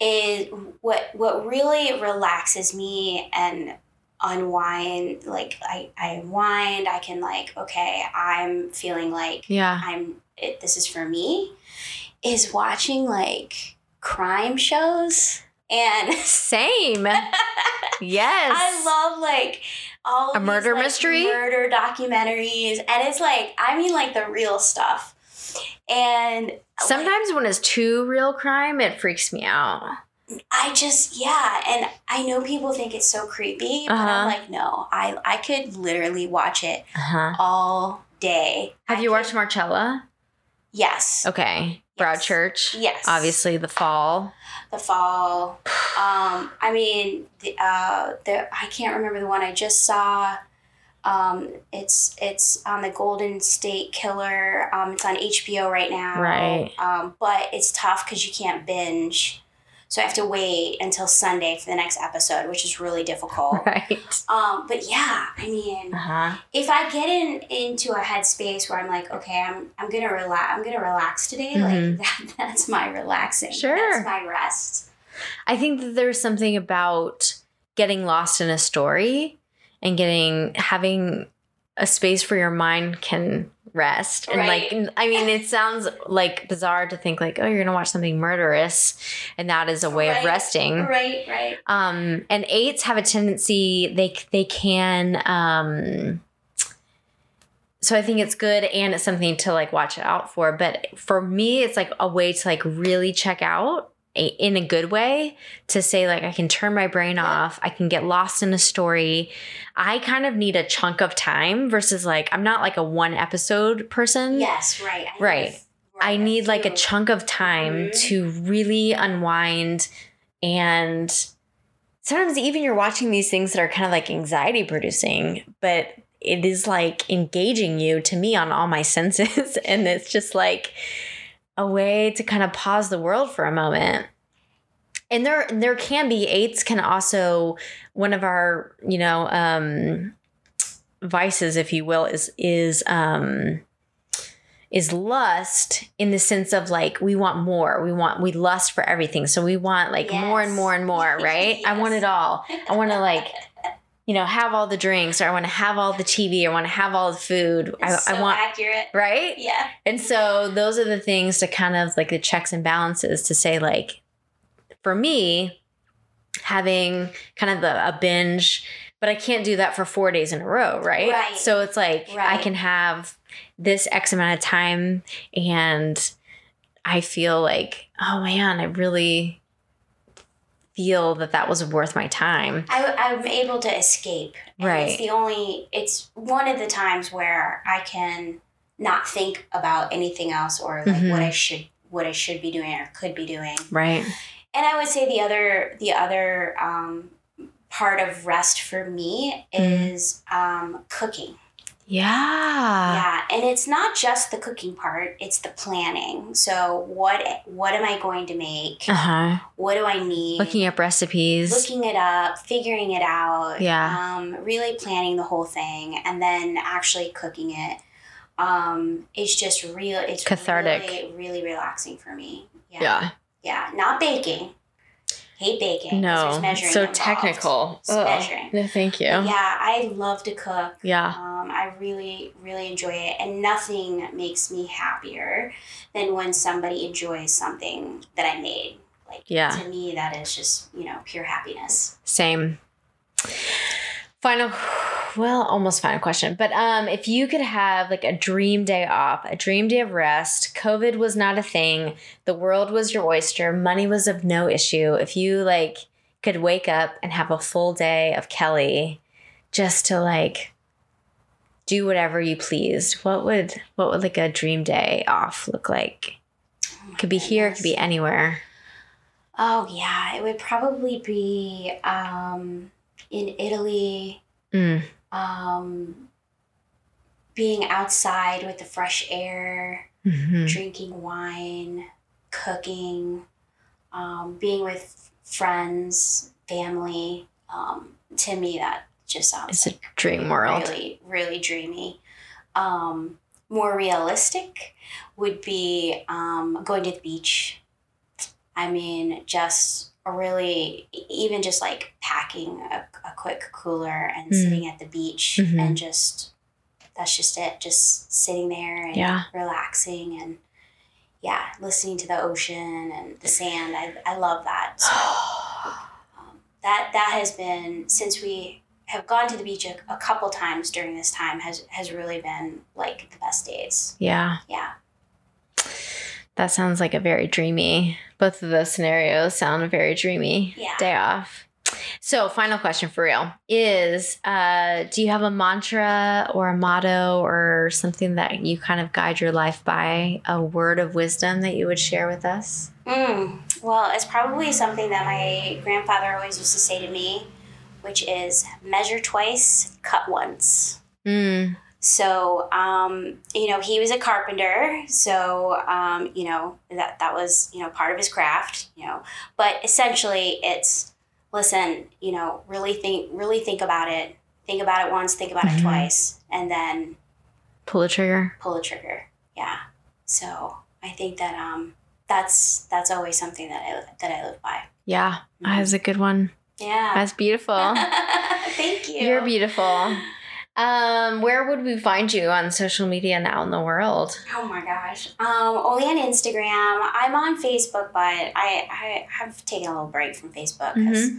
is what what really relaxes me and unwind like I, I unwind i can like okay i'm feeling like yeah I'm it, this is for me is watching like crime shows. And [LAUGHS] Same. yes. I love like all A these, murder like, mystery? murder documentaries, and it's like I mean like the real stuff. And Sometimes when it's too real crime, it freaks me out. I just yeah, and I know people think it's so creepy, but Uh-huh. I'm like no, I I could literally watch it Uh-huh. all day. Have I you could- watched Marcella? Yes. Okay. Broadchurch. Yes. Obviously, The Fall. The fall. Um, I mean, the, uh, the I can't remember the one I just saw. Um, it's it's on the Golden State Killer. Um, it's on HBO right now. Right. Um, but it's tough because you can't binge, so I have to wait until Sunday for the next episode, which is really difficult. [LAUGHS] Right. Um, but yeah, I mean, Uh huh. if I get in into a headspace where I'm like, okay, I'm I'm gonna relax, I'm gonna relax today. Mhm. Like [LAUGHS] that, that's my relaxing. Sure. that's my rest. I think that there's something about getting lost in a story and getting having a space where your mind can rest and Right. like i mean it sounds like bizarre to think like oh you're gonna watch something murderous and that is a way Right. of resting Right, right. um and eights have a tendency they they can um so i think it's good and it's something to like watch out for but for me it's like a way to like really check out in a good way to say like i can turn my brain off i can get lost in a story i kind of need a chunk of time versus like i'm not like a one episode person Yes, right. I Right. Need, I need like a chunk of time Mhm. to really unwind and sometimes even you're watching these things that are kind of like anxiety producing, but it is like engaging you to me on all my senses [LAUGHS] and it's just like a way to kind of pause the world for a moment. And there there can be eights can also one of our, you know, um vices if you will is is um is lust in the sense of like we want more. We want we lust for everything. So we want like more and more and more [LAUGHS] right? I want it all. I want to like you know have all the drinks or i want to have all the tv or i want to have all the food I, so I want accurate. right Yeah. and so those are the things to kind of like the checks and balances to say like for me having kind of a, a binge but i can't do that for four days in a row right, Right. so it's like i can have this x amount of time and i feel like oh man i really feel that that was worth my time I, I'm able to escape. Right. It's the only, it's one of the times where I can not think about anything else or like Mhm. what I should, what I should be doing or could be doing. right And I would say the other, the other um, part of rest for me Mhm. is um, cooking. Yeah yeah, and it's not just the cooking part; it's the planning. So what what am I going to make? uh-huh What do I need? looking up recipes looking it up, figuring it out. Yeah. Um, really planning the whole thing, and then actually cooking it. Um, it's just real. It's Cathartic. Really, really relaxing for me. Yeah. yeah Yeah. Not baking. Hate baking. No, measuring so technical. It's measuring. No, thank you. But yeah, I love to cook. Yeah. Um, I really, really enjoy it, and nothing makes me happier than when somebody enjoys something that I made. Like Yeah. to me, that is just you know pure happiness. Same. Final, [SIGHS] well, almost final question. But um, if you could have like a dream day off, a dream day of rest, COVID was not a thing, the world was your oyster, money was of no issue. If you like could wake up and have a full day of Kelly, just to like do whatever you pleased, what would what would like a dream day off look like? Oh Could be here, could be anywhere. Oh yeah, it would probably be um, in Italy. Mm. Um, being outside with the fresh air, Mhm. drinking wine, cooking, um, being with friends, family. Um, to me, that just sounds It's a dream world. Really, really dreamy. Um, more realistic would be um, going to the beach. I mean, just really, even just like packing a, a quick cooler and Mm. sitting at the beach Mhm. and just, that's just it. Just sitting there and Yeah. relaxing and yeah, listening to the ocean and the sand. I, I love that. [GASPS] So, that that has been since we have gone to the beach a, a couple times during this time has has really been like the best days. Yeah. Yeah. That sounds like a very dreamy. Both of those scenarios sound very dreamy Yeah. day off. So, final question for real is uh, Do you have a mantra or a motto or something that you kind of guide your life by? A word of wisdom that you would share with us? Mm. Well, it's probably something that my grandfather always used to say to me, which is measure twice, cut once. Mm, So, um, you know, he was a carpenter, so um, you know that that was you know part of his craft, you know. But essentially, it's listen, you know, really think, really think about it. Think about it once, think about Mhm. it twice, and then pull the trigger. pull the trigger. Yeah. So I think that um, that's that's always something that I that I live by. Yeah, that's a good one. Yeah. That's beautiful. [LAUGHS] Thank you. You're beautiful. Um, where would we find you on social media now in the world? Oh my gosh. Um, only on Instagram. I'm on Facebook, but I, I have taken a little break from Facebook. 'cause-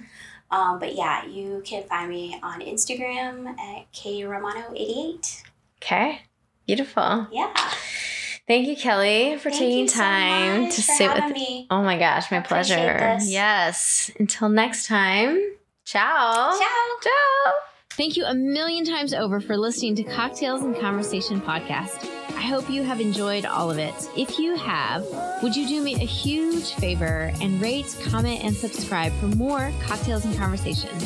Um, but yeah, you can find me on Instagram at kromano88. Okay, beautiful. Yeah. Thank you, Kelly, for Thank taking so time much to sit with me. Oh my gosh, my pleasure. this. Yes. Until next time, ciao. Ciao. Ciao. Thank you a million times over for listening to Cocktails and Conversation podcast. I hope you have enjoyed all of it. If you have, would you do me a huge favor and rate, comment, and subscribe for more Cocktails and Conversation?